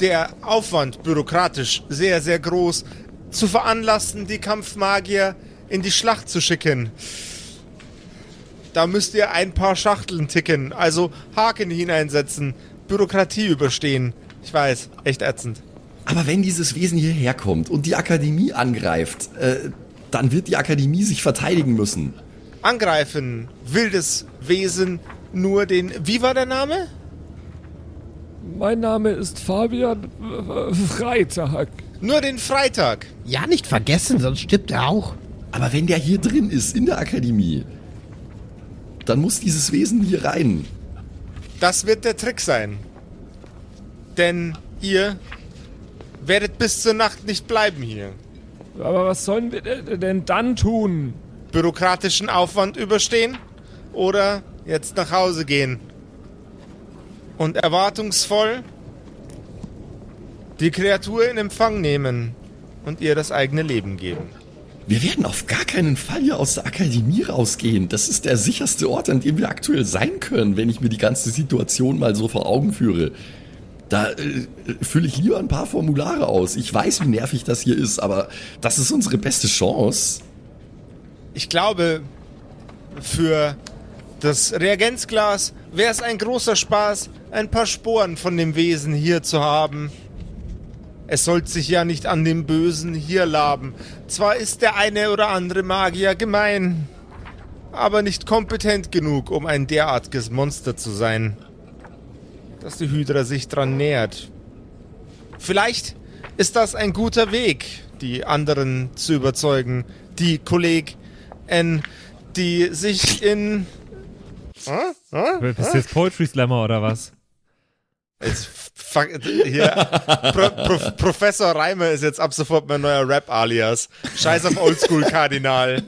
der Aufwand bürokratisch sehr, sehr groß, zu veranlassen, die Kampfmagier in die Schlacht zu schicken. Da müsst ihr ein paar Schachteln ticken, also Haken hineinsetzen, Bürokratie überstehen. Ich weiß, echt ätzend. Aber wenn dieses Wesen hierher kommt und die Akademie angreift, äh, dann wird die Akademie sich verteidigen müssen. Angreifen, wildes Wesen, nur den. Wie war der Name? Mein Name ist Fabian äh, Freitag. Nur den Freitag. Ja, nicht vergessen, sonst stirbt er auch. Aber wenn der hier drin ist, in der Akademie, dann muss dieses Wesen hier rein. Das wird der Trick sein. Denn ihr werdet bis zur Nacht nicht bleiben hier. Aber was sollen wir de- denn dann tun? Bürokratischen Aufwand überstehen oder jetzt nach Hause gehen. Und erwartungsvoll die Kreatur in Empfang nehmen und ihr das eigene Leben geben. Wir werden auf gar keinen Fall hier aus der Akademie rausgehen. Das ist der sicherste Ort, an dem wir aktuell sein können, wenn ich mir die ganze Situation mal so vor Augen führe. Da äh, fülle ich lieber ein paar Formulare aus. Ich weiß, wie nervig das hier ist, aber das ist unsere beste Chance. Ich glaube, für das Reagenzglas wäre es ein großer Spaß, ein paar Sporen von dem Wesen hier zu haben. Es sollte sich ja nicht an dem Bösen hier laben. Zwar ist der eine oder andere Magier gemein, aber nicht kompetent genug, um ein derartiges Monster zu sein, dass die Hydra sich dran nähert. Vielleicht ist das ein guter Weg, die anderen zu überzeugen, die Kollegin, die sich in... Hä? Hä? Bist du jetzt Poetry Slammer oder was? Jetzt fuck, hier, Pro, Pro, Professor Reimer ist jetzt ab sofort mein neuer Rap-Alias. Scheiß auf Oldschool-Kardinal.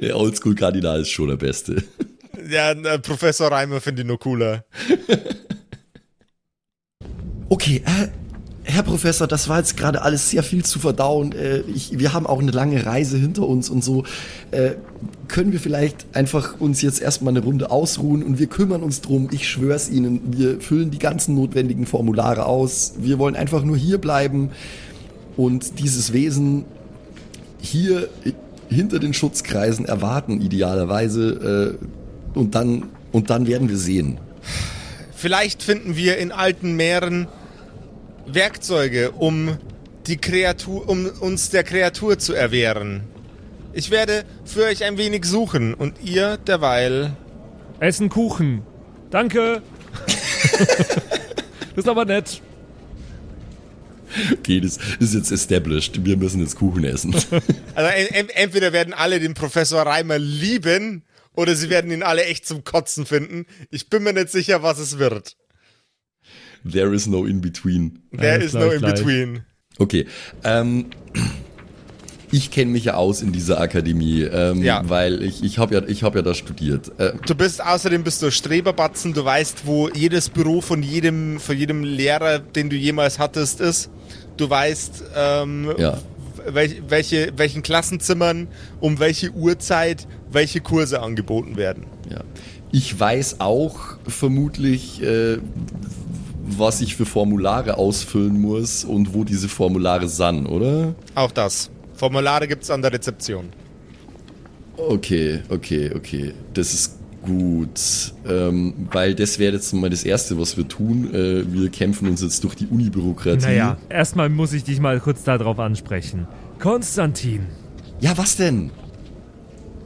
Der Oldschool-Kardinal ist schon der Beste. Ja, äh, Professor Reimer finde ich nur cooler. Okay, äh, Herr Professor, das war jetzt gerade alles sehr viel zu verdauen. Äh, ich, wir haben auch eine lange Reise hinter uns und so. Äh, können wir vielleicht einfach uns jetzt erstmal eine Runde ausruhen und wir kümmern uns drum. Ich schwör's Ihnen, wir füllen die ganzen notwendigen Formulare aus. Wir wollen einfach nur hier bleiben und dieses Wesen hier hinter den Schutzkreisen erwarten, idealerweise. Äh, und, dann, und dann werden wir sehen. Vielleicht finden wir in alten Meeren Werkzeuge, um die Kreatur, um uns der Kreatur zu erwehren. Ich werde für euch ein wenig suchen und ihr derweil. Essen Kuchen. Danke. <laughs> das ist aber nett. Okay, das ist jetzt established. Wir müssen jetzt Kuchen essen. <laughs> Also en en entweder werden alle den Professor Reimer lieben oder sie werden ihn alle echt zum Kotzen finden. Ich bin mir nicht sicher, was es wird. There is no in between. There Alles is no in gleich. between. Okay. Ähm, ich kenne mich ja aus in dieser Akademie, ähm, Ja. weil ich, ich habe ja, ich hab ja da studiert. Äh, Du bist außerdem bist du Streberbatzen, du weißt, wo jedes Büro von jedem, von jedem Lehrer, den du jemals hattest, ist. Du weißt, ähm, Ja. welch, welche, welchen Klassenzimmern um welche Uhrzeit welche Kurse angeboten werden. ja. Ich weiß auch vermutlich, äh, was ich für Formulare ausfüllen muss und wo diese Formulare sind, oder? Auch das. Formulare gibt's an der Rezeption. Okay, okay, okay. Das ist gut. Ähm, weil das wäre jetzt mal das Erste, was wir tun. Äh, wir kämpfen uns jetzt durch die Uni-Bürokratie. Naja, erstmal muss ich dich mal kurz darauf ansprechen. Konstantin, Ja, was denn?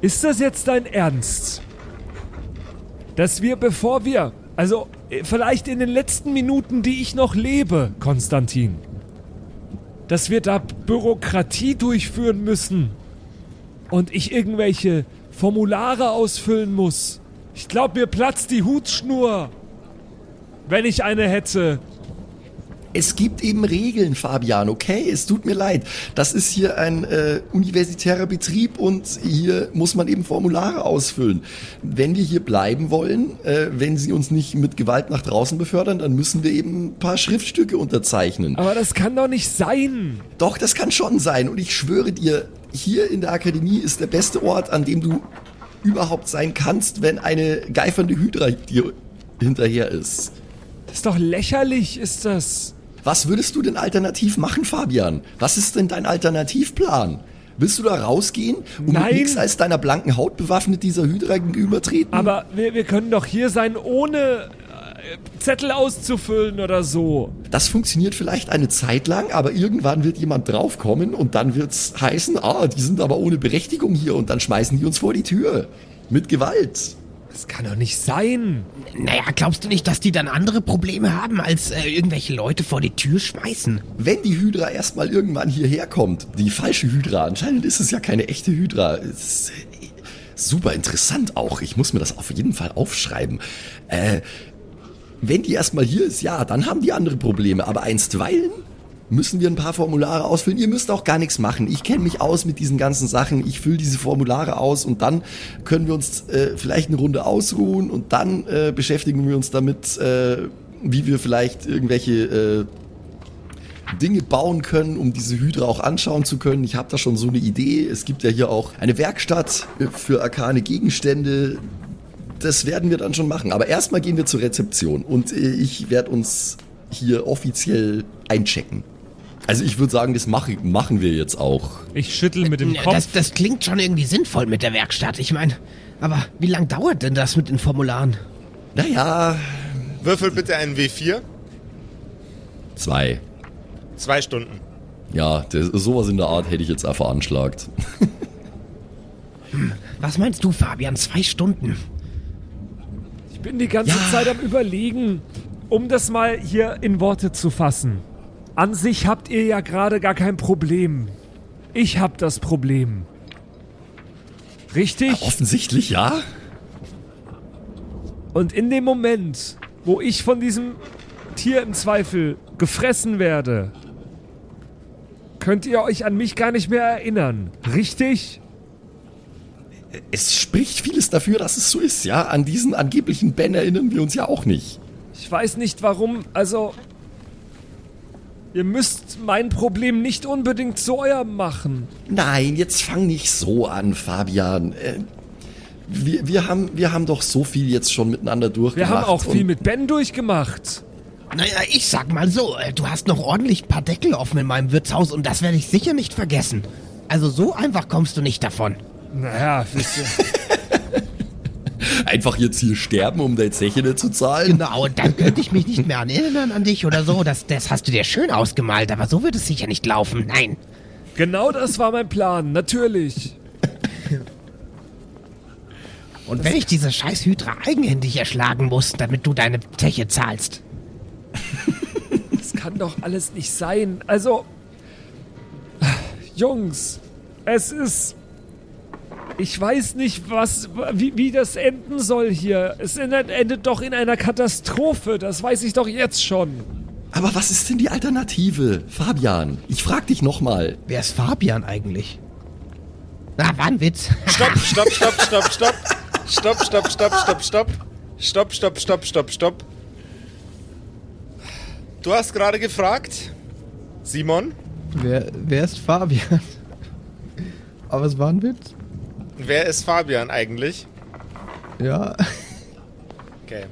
ist das jetzt dein Ernst? Dass wir, bevor wir, also vielleicht in den letzten Minuten, die ich noch lebe, Konstantin, dass wir da Bürokratie durchführen müssen und ich irgendwelche Formulare ausfüllen muss. Ich glaube, mir platzt die Hutschnur, wenn ich eine hätte. Es gibt eben Regeln, Fabian, okay? Es tut mir leid. Das ist hier ein äh, universitärer Betrieb und hier muss man eben Formulare ausfüllen. Wenn wir hier bleiben wollen, äh, wenn sie uns nicht mit Gewalt nach draußen befördern, dann müssen wir eben ein paar Schriftstücke unterzeichnen. Aber das kann doch nicht sein. Doch, das kann schon sein. Und ich schwöre dir, hier in der Akademie ist der beste Ort, an dem du überhaupt sein kannst, wenn eine geifernde Hydra dir hinterher ist. Das ist doch lächerlich, ist das. Was würdest du denn alternativ machen, Fabian? Was ist denn dein Alternativplan? Willst du da rausgehen und Nein. mit nichts als deiner blanken Haut bewaffnet dieser Hydra gegenübertreten? Aber wir, wir können doch hier sein, ohne äh, Zettel auszufüllen oder so. das funktioniert vielleicht eine Zeit lang, aber irgendwann wird jemand draufkommen und dann wird's heißen, ah, die sind aber ohne Berechtigung hier und dann schmeißen die uns vor die Tür. Mit Gewalt. Das kann doch nicht sein. Naja, glaubst du nicht, dass die dann andere Probleme haben, als äh, irgendwelche Leute vor die Tür schmeißen? Wenn die Hydra erstmal irgendwann hierher kommt, die falsche Hydra, anscheinend ist es ja keine echte Hydra. Es ist äh, super interessant auch. Ich muss mir das auf jeden Fall aufschreiben. Äh, wenn die erstmal hier ist, ja, dann haben die andere Probleme. Aber einstweilen müssen wir ein paar Formulare ausfüllen. Ihr müsst auch gar nichts machen. Ich kenne mich aus mit diesen ganzen Sachen. Ich fülle diese Formulare aus und dann können wir uns äh, vielleicht eine Runde ausruhen und dann äh, beschäftigen wir uns damit, äh, wie wir vielleicht irgendwelche äh, Dinge bauen können, um diese Hydra auch anschauen zu können. Ich habe da schon so eine Idee. Es gibt ja hier auch eine Werkstatt äh, für arkane Gegenstände. Das werden wir dann schon machen. Aber erstmal gehen wir zur Rezeption und äh, ich werde uns hier offiziell einchecken. Also ich würde sagen, das mach, machen wir jetzt auch. Ich schüttel mit dem Ja, Kopf. Das, das klingt schon irgendwie sinnvoll mit der Werkstatt. Ich meine, aber wie lang dauert denn das mit den Formularen? Naja, Würfel bitte einen W4. Zwei. Zwei Stunden. Ja, das, sowas in der Art hätte ich jetzt auch veranschlagt. Was meinst du, Fabian? Zwei Stunden? Ich bin die ganze Ja. Zeit am Überlegen, um das mal hier in Worte zu fassen. An sich habt ihr ja gerade gar kein Problem. Ich hab das Problem. Richtig? offensichtlich ja. Und in dem Moment, wo ich von diesem Tier im Zweifel gefressen werde, könnt ihr euch an mich gar nicht mehr erinnern. Richtig? Es spricht vieles dafür, dass es so ist, ja. An diesen angeblichen Ben erinnern wir uns ja auch nicht. Ich weiß nicht warum, also. Ihr müsst mein Problem nicht unbedingt zu eurem machen. Nein, jetzt fang nicht so an, Fabian. Äh, wir, wir, haben, wir haben doch so viel jetzt schon miteinander Wir durchgemacht. haben auch viel mit Ben durchgemacht. Naja, ich sag mal so, äh, du hast noch ordentlich ein paar Deckel offen in meinem Wirtshaus und das werde ich sicher nicht vergessen. Also so einfach kommst du nicht davon. Naja, wisst ihr. <laughs> Einfach jetzt hier sterben, um dein Zeche nicht zu zahlen. Genau, und dann könnte ich mich nicht mehr an erinnern an dich oder so. Das, das hast du dir schön ausgemalt, aber so wird es sicher nicht laufen. Nein. genau das war mein Plan, natürlich. Und wenn ich diese scheiß Hydra eigenhändig erschlagen muss, damit du deine Zeche zahlst. Das kann doch alles nicht sein. Also, Jungs, es ist. Ich weiß nicht, was, wie, wie das enden soll hier. Es endet, endet doch in einer Katastrophe. Das weiß ich doch jetzt schon. Aber was ist denn die Alternative? Fabian, ich frag dich nochmal. Wer ist Fabian eigentlich? Na, war ein Witz. Stopp, <laughs> stopp, stopp, stopp, stopp. Stopp, stopp, stopp, stopp, stopp. Stopp, stopp, stopp, stopp, stopp. Du hast gerade gefragt, Simon, Wer, wer ist Fabian? Aber es war ein Witz. Wer ist Fabian eigentlich? Ja. Okay.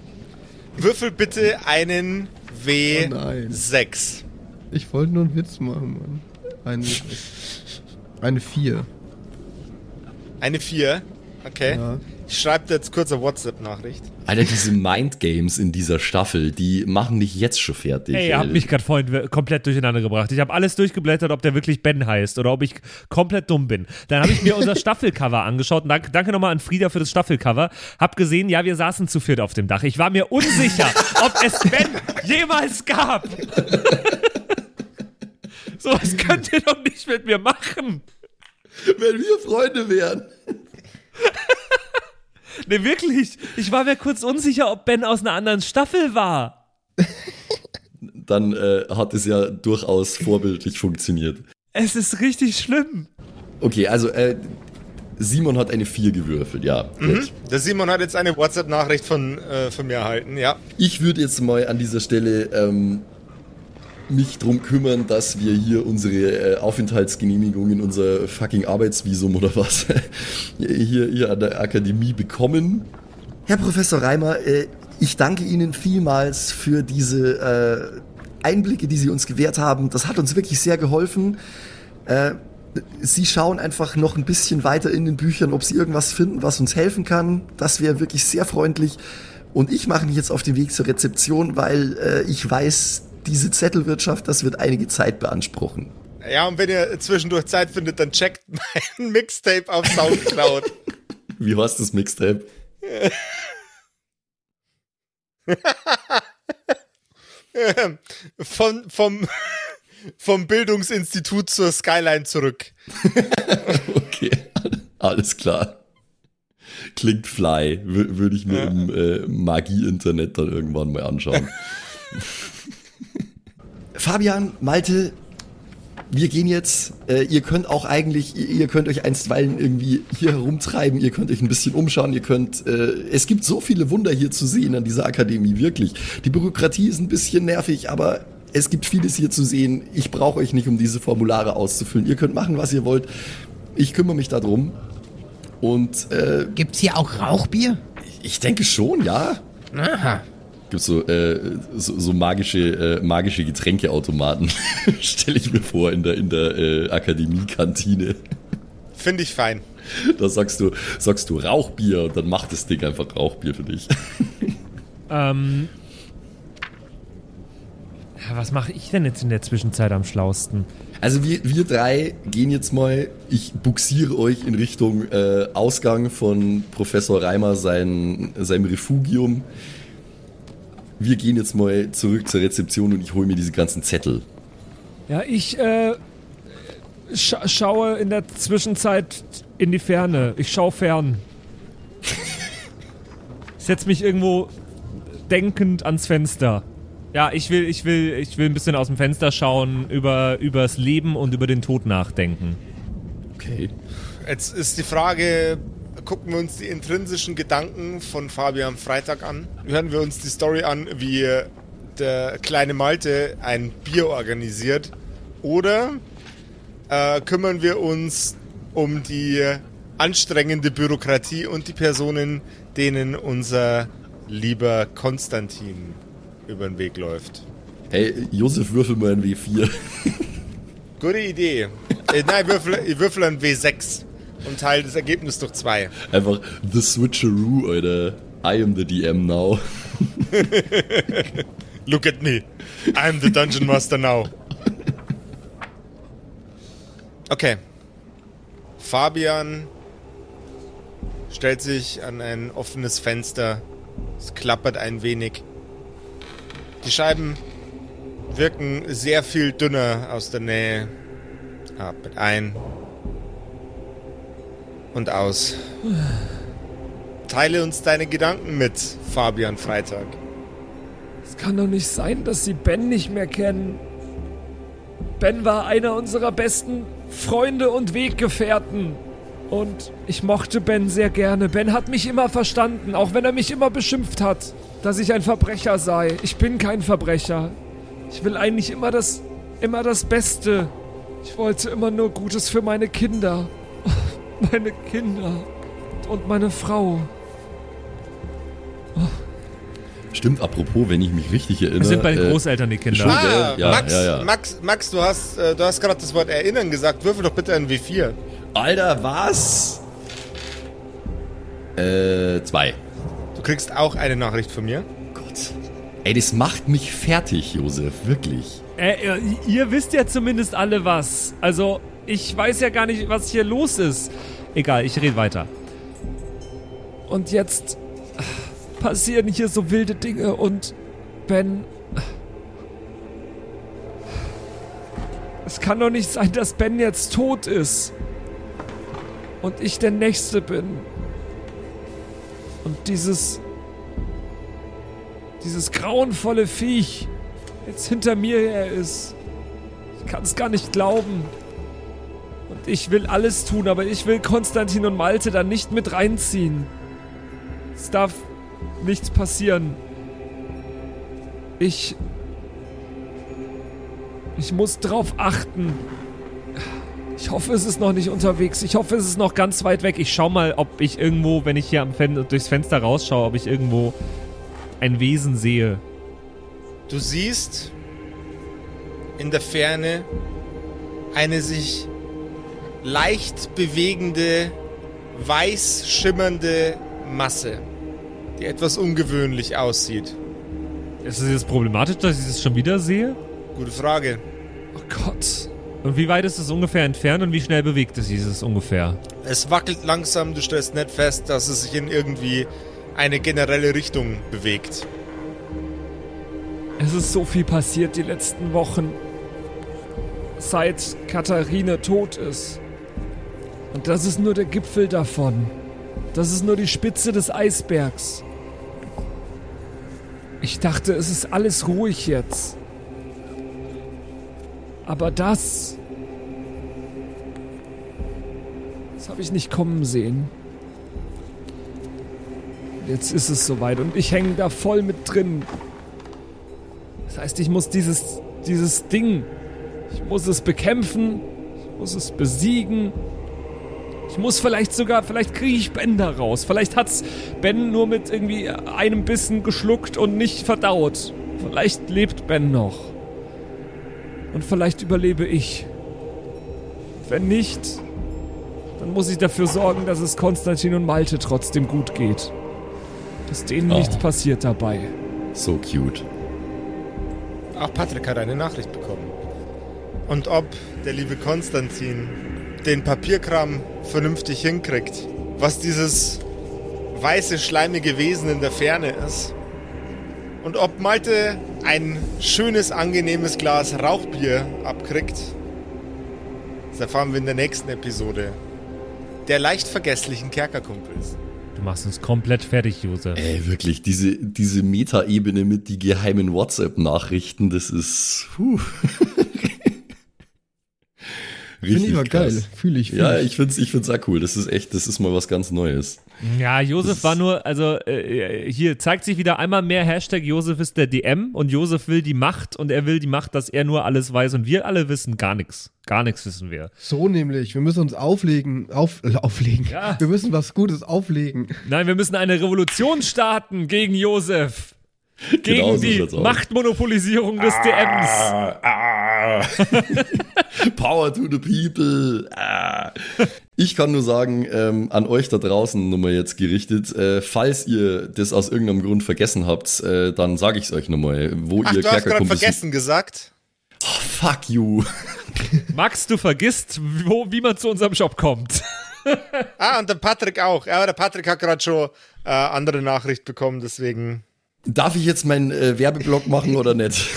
Würfel bitte einen Oh nein. W6. Ich wollte nur einen Witz machen, Mann. Eine, eine 4. Eine 4. Okay. Ja. Ich schreibe dir jetzt kurz eine WhatsApp-Nachricht. Alter, diese Mindgames in dieser Staffel, die machen dich jetzt schon fertig. Ey, ihr habt mich gerade vorhin komplett durcheinander gebracht. Ich habe alles durchgeblättert, ob der wirklich Ben heißt oder ob ich komplett dumm bin. Dann habe ich mir unser <laughs> Staffelcover angeschaut. Und danke, danke nochmal an Frieda für das Staffelcover. Hab gesehen, ja, wir saßen zu viert auf dem Dach. Ich war mir unsicher, <laughs> ob es Ben jemals gab. <laughs> so was könnt ihr doch nicht mit mir machen. Wenn wir Freunde wären. Nee, wirklich. Ich war mir kurz unsicher, ob Ben aus einer anderen Staffel war. <laughs> Dann äh, hat es ja durchaus vorbildlich funktioniert. Es ist richtig schlimm. Okay, also äh, Simon hat eine 4 gewürfelt, ja. Gut. Der Simon hat jetzt eine WhatsApp-Nachricht von, äh, von mir erhalten, ja. Ich würde jetzt mal an dieser Stelle ähm, mich drum kümmern, dass wir hier unsere äh, Aufenthaltsgenehmigung unser fucking Arbeitsvisum oder was <laughs> hier, hier an der Akademie bekommen. Herr Professor Reimer, äh, ich danke Ihnen vielmals für diese äh, Einblicke, die Sie uns gewährt haben. Das hat uns wirklich sehr geholfen. Sie schauen einfach noch ein bisschen weiter in den Büchern, ob Sie irgendwas finden, was uns helfen kann. Das wäre wirklich sehr freundlich. Und ich mache mich jetzt auf den Weg zur Rezeption, weil ich weiß, diese Zettelwirtschaft, das wird einige Zeit beanspruchen. Ja, und wenn ihr zwischendurch Zeit findet, dann checkt <laughs> mein Mixtape auf Soundcloud. Wie heißt das Mixtape? <laughs> Von, vom, vom Bildungsinstitut zur Skyline zurück. <laughs> Okay, alles klar. Klingt fly. Wür- Würde ich mir im äh, Magie-Internet dann irgendwann mal anschauen. Fabian, Malte, wir gehen jetzt. Äh, ihr könnt auch eigentlich, ihr, ihr könnt euch einstweilen irgendwie hier herumtreiben, ihr könnt euch ein bisschen umschauen, ihr könnt. Äh, es gibt so viele Wunder hier zu sehen an dieser Akademie, wirklich. Die Bürokratie ist ein bisschen nervig, aber es gibt vieles hier zu sehen. Ich brauche euch nicht, um diese Formulare auszufüllen. Ihr könnt machen, was ihr wollt. Ich kümmere mich darum. Und äh, Gibt's hier auch Rauchbier? ich denke schon, ja. Aha. Gibt so, äh, so, so magische, äh, magische Getränkeautomaten, <laughs> stelle ich mir vor, in der, in der äh, Akademiekantine. Finde ich fein. Da sagst du, sagst du Rauchbier und dann macht das Ding einfach Rauchbier für dich. <laughs> Ähm. Ja, was mache ich denn jetzt in der Zwischenzeit am schlausten? Also wir, wir drei gehen jetzt mal, ich buxiere euch in Richtung äh, Ausgang von Professor Reimer sein, seinem Refugium. Wir gehen jetzt mal zurück zur Rezeption und ich hole mir diese ganzen Zettel. Ja, ich äh, scha schaue in der Zwischenzeit in die Ferne. Ich schaue fern. Ich <laughs> setz mich irgendwo denkend ans Fenster. Ja, ich will, ich will, ich will ein bisschen aus dem Fenster schauen, über übers Leben und über den Tod nachdenken. Okay. Jetzt ist die Frage, gucken wir uns die intrinsischen Gedanken von Fabian Freitag an? Hören wir uns die Story an, wie der kleine Malte ein Bier organisiert? Oder äh, kümmern wir uns um die anstrengende Bürokratie und die Personen, denen unser lieber Konstantin über den Weg läuft? Hey, Josef, würfel mal ein W4. Gute Idee. äh, nein, ich würfel, ich würfel ein W6 und teile das Ergebnis durch zwei. Einfach The Switcheroo, Alter. I am the DM now. <laughs> Look at me. I'm the Dungeon Master now. Okay. Fabian stellt sich an ein offenes Fenster. Es klappert ein wenig. Die Scheiben wirken sehr viel dünner aus der Nähe. Atmet ein und aus. Teile uns deine Gedanken mit, Fabian Freitag. Es kann doch nicht sein, dass Sie Ben nicht mehr kennen. Ben war einer unserer besten Freunde und Weggefährten. Und ich mochte Ben sehr gerne. Ben hat mich immer verstanden, auch wenn er mich immer beschimpft hat, dass ich ein Verbrecher sei. Ich bin kein Verbrecher. Ich will eigentlich immer das, immer das Beste. Ich wollte immer nur Gutes für meine Kinder. Meine Kinder. Und meine Frau. Stimmt, apropos, wenn ich mich richtig erinnere. Das sind bei den äh, Großeltern die Kinder. Ah? Ja, Max, ja, ja. Max, Max, du hast, äh, du hast gerade das Wort erinnern gesagt. Würfel doch bitte ein W4. Alter, was? Äh, zwei. Du kriegst auch eine Nachricht von mir. Gott. Ey, das macht mich fertig, Josef, wirklich. Äh, ihr- ihr wisst ja zumindest alle was. Also, ich weiß ja gar nicht, was hier los ist. Egal, ich rede weiter. Und jetzt äh, passieren hier so wilde Dinge und Ben. äh, Es kann doch nicht sein, dass Ben jetzt tot ist. Und ich der Nächste bin. Und dieses. Dieses grauenvolle Viech jetzt hinter mir her ist. Ich kann es gar nicht glauben. Und ich will alles tun, aber ich will Konstantin und Malte dann nicht mit reinziehen. Es darf nichts passieren. Ich. Ich muss drauf achten. Ich hoffe, es ist noch nicht unterwegs. Ich hoffe, es ist noch ganz weit weg. Ich schau mal, ob ich irgendwo, wenn ich hier am Fen durchs Fenster rausschaue, ob ich irgendwo ein Wesen sehe. Du siehst in der Ferne eine sich leicht bewegende, weiß schimmernde Masse, die etwas ungewöhnlich aussieht. Ist es jetzt problematisch, dass ich das schon wieder sehe? Gute Frage. Oh Gott. Und wie weit ist es ungefähr entfernt und wie schnell bewegt es sich es ungefähr? Es wackelt langsam, du stellst nicht fest, dass es sich in irgendwie eine generelle Richtung bewegt. Es ist so viel passiert die letzten Wochen. Seit Katharine tot ist. Und das ist nur der Gipfel davon. Das ist nur die Spitze des Eisbergs. Ich dachte, es ist alles ruhig jetzt. Aber das. Das habe ich nicht kommen sehen. Jetzt ist es soweit und ich hänge da voll mit drin. Das heißt, ich muss dieses, dieses Ding, ich muss es bekämpfen, ich muss es besiegen. Ich muss vielleicht sogar, vielleicht kriege ich Ben da raus. Vielleicht hat's Ben nur mit irgendwie einem Bissen geschluckt und nicht verdaut. Vielleicht lebt Ben noch. Und vielleicht überlebe ich. Wenn nicht, dann muss ich dafür sorgen, dass es Konstantin und Malte trotzdem gut geht. Dass denen Oh. nichts passiert dabei. So cute. Auch Patrick hat eine Nachricht bekommen. Und ob der liebe Konstantin den Papierkram vernünftig hinkriegt, was dieses weiße, schleimige Wesen in der Ferne ist. Und ob Malte ein schönes, angenehmes Glas Rauchbier abkriegt, das erfahren wir in der nächsten Episode der leicht vergesslichen Kerkerkumpels. Du machst uns komplett fertig, Josef. Ey, wirklich, diese, diese Meta-Ebene mit die geheimen WhatsApp-Nachrichten, das ist. Puh. <laughs> Finde ich aber geil. Fühle ich. Fühl Ja, ich. ich find's, ich find's auch cool. Das ist echt, das ist mal was ganz Neues. Ja, Josef Das- war nur, also äh, hier zeigt sich wieder einmal mehr Hashtag Josef ist der DM und Josef will die Macht und er will die Macht, dass er nur alles weiß und wir alle wissen gar nichts. Gar nichts wissen wir. So nämlich. Wir müssen uns auflegen. Auf, äh, auflegen. Ja. Wir müssen was Gutes auflegen. Nein, wir müssen eine Revolution starten gegen Josef. <laughs> Gegen Genau so die. Machtmonopolisierung des DMs. Ah, <laughs> Power to the people. Ah. Ich kann nur sagen, ähm, an euch da draußen nochmal jetzt gerichtet, äh, falls ihr das aus irgendeinem Grund vergessen habt, äh, dann sage ich es euch nochmal, wo Ach, ihr du hast gerade vergessen gesagt. Oh, fuck you. <laughs> Max, du vergisst, wo, wie man zu unserem Shop kommt. ah, und der Patrick auch. Ja, der Patrick hat gerade schon äh, andere Nachricht bekommen, deswegen. Darf ich jetzt meinen äh, Werbeblock machen oder nicht?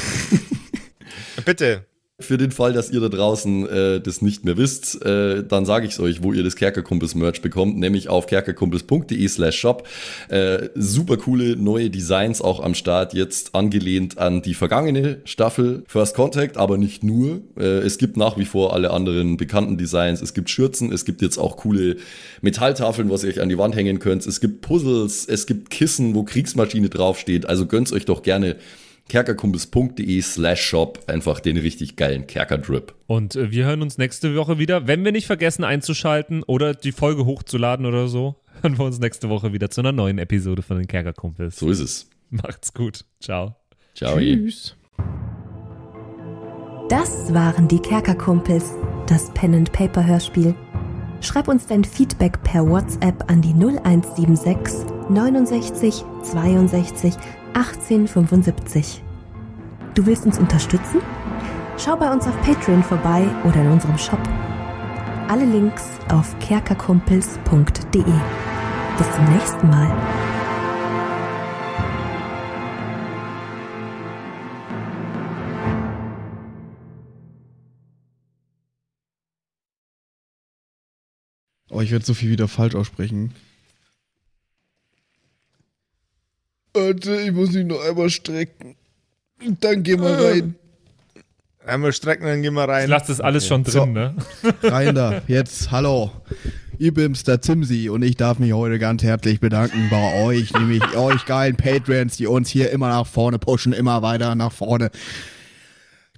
Bitte. Für den Fall, dass ihr da draußen äh, das nicht mehr wisst, äh, dann sage ich es euch, wo ihr das Kerkerkumpels-Merch bekommt, nämlich auf kerkerkumpels.de slash shop. Äh, super coole neue Designs auch am Start, jetzt angelehnt an die vergangene Staffel First Contact, aber nicht nur. Äh, es gibt nach wie vor alle anderen bekannten Designs. Es gibt Schürzen, es gibt jetzt auch coole Metalltafeln, was ihr euch an die Wand hängen könnt. Es gibt Puzzles, es gibt Kissen, wo Kriegsmaschine draufsteht. Also gönnt's euch doch gerne kerkerkumpels.de slash shop einfach den richtig geilen Kerkerdrip. Und äh, wir hören uns nächste Woche wieder. Wenn wir nicht vergessen einzuschalten oder die Folge hochzuladen oder so, <laughs> hören wir uns nächste Woche wieder zu einer neuen Episode von den Kerkerkumpels. So ist es. Macht's gut. Ciao. Ciao. Tschüss. Das waren die Kerkerkumpels, das Pen and Paper Hörspiel. Schreib uns dein Feedback per WhatsApp an die 0176 69 62 1875. Du willst uns unterstützen? Schau bei uns auf Patreon vorbei oder in unserem Shop. Alle Links auf kerkerkumpels.de. Bis zum nächsten Mal. Oh, ich werde so viel wieder falsch aussprechen. Warte, ich muss mich noch einmal strecken. Dann geh mal rein. Einmal strecken, dann gehen wir Ich rein. lasse das alles schon drin, So. ne? <laughs> Rein da. Jetzt, hallo. Ich bin's, der Zimsi, und ich darf mich heute ganz herzlich bedanken bei euch, nämlich euch geilen Patreons, die uns hier immer nach vorne pushen, immer weiter nach vorne.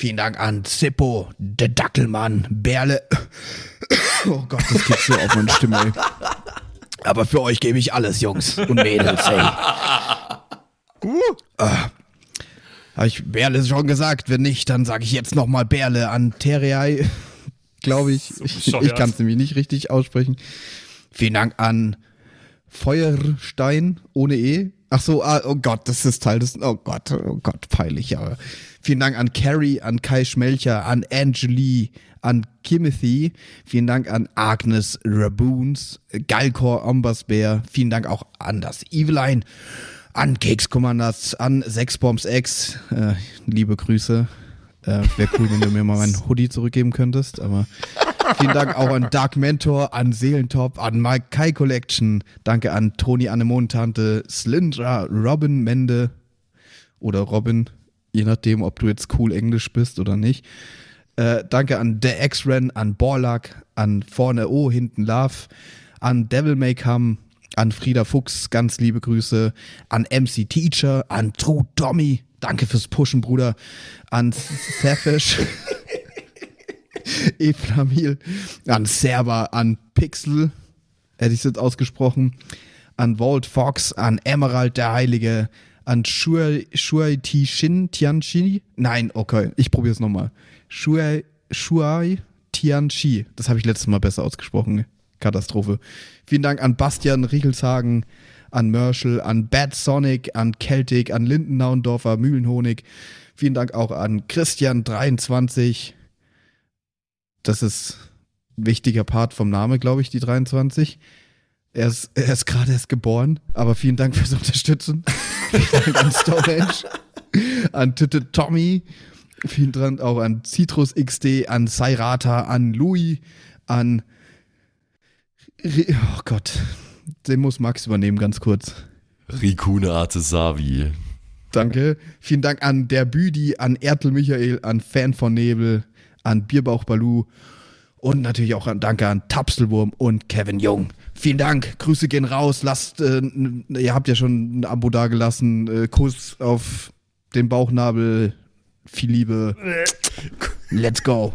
vielen Dank an Zippo, der Dackelmann, Berle, oh Gott, das geht so auf meine Stimme, ey. Aber für euch gebe ich alles, Jungs und Mädels, hey. Habe ich Berle schon gesagt? Wenn nicht, dann sage ich jetzt nochmal Berle an Terrei. Glaube ich. ich bescheuert. ich kann es nämlich nicht richtig aussprechen. Vielen Dank an Feuerstein ohne E. Ach so, ah, oh Gott, das ist Teil des. Oh Gott, oh Gott, peinlich, aber. Vielen Dank an Carrie, an Kai Schmelcher, an Angeli, an Kimothy. Vielen Dank an Agnes Raboons, Galkor Ombasbär. Vielen Dank auch an das Eveline, an Keks Commanders, an Sexbombs X. Äh, liebe Grüße. Äh, Wäre cool, wenn du mir mal meinen Hoodie zurückgeben könntest, aber vielen Dank auch an Dark Mentor, an Seelentop, an Mike Kai Collection. Danke an Toni Anemontante, Slyndra, Robin Mende oder Robin, je nachdem, ob du jetzt cool Englisch bist oder nicht. Äh, danke an The X-Ren, an Borlak, an Vorne O, hinten Love, an Devil May Come, an Frieda Fuchs, ganz liebe Grüße, an MC Teacher, an True Tommy, danke fürs Pushen, Bruder, an Safish, <laughs> Eflamil, an Server, an Pixel, hätte ich es jetzt ausgesprochen, an Walt Fox, an Emerald der Heilige, an Shuai, Shuai Ti Shin Tianchi. Nein, okay, ich probiere es nochmal. Shuai, Shuai Tianchi. Das habe ich letztes Mal besser ausgesprochen. Katastrophe. Vielen Dank an Bastian Riechelshagen, an Merschel, an Bad Sonic, an Celtic, an Lindennaundorfer, Mühlenhonig. Vielen Dank auch an Christian23. Das ist ein wichtiger Part vom Name, glaube ich, die 23. Er ist, er ist gerade erst geboren, aber vielen Dank fürs Unterstützen. Vielen Dank an Storage, an Titte Tommy, vielen Dank auch an Citrus XD, an Sairata, an Louis, an. Ri- Oh Gott, den muss Max übernehmen, ganz kurz. Rikune Artesavi. Danke. Vielen Dank an der Büdi, an Ertel Michael, an Fan von Nebel, an Bierbauch Balu und natürlich auch an, danke an Tapselwurm und Kevin Jung. Vielen Dank, Grüße gehen raus, lasst, äh, ihr habt ja schon ein Abo dagelassen, äh, Kuss auf den Bauchnabel, viel Liebe. Let's go.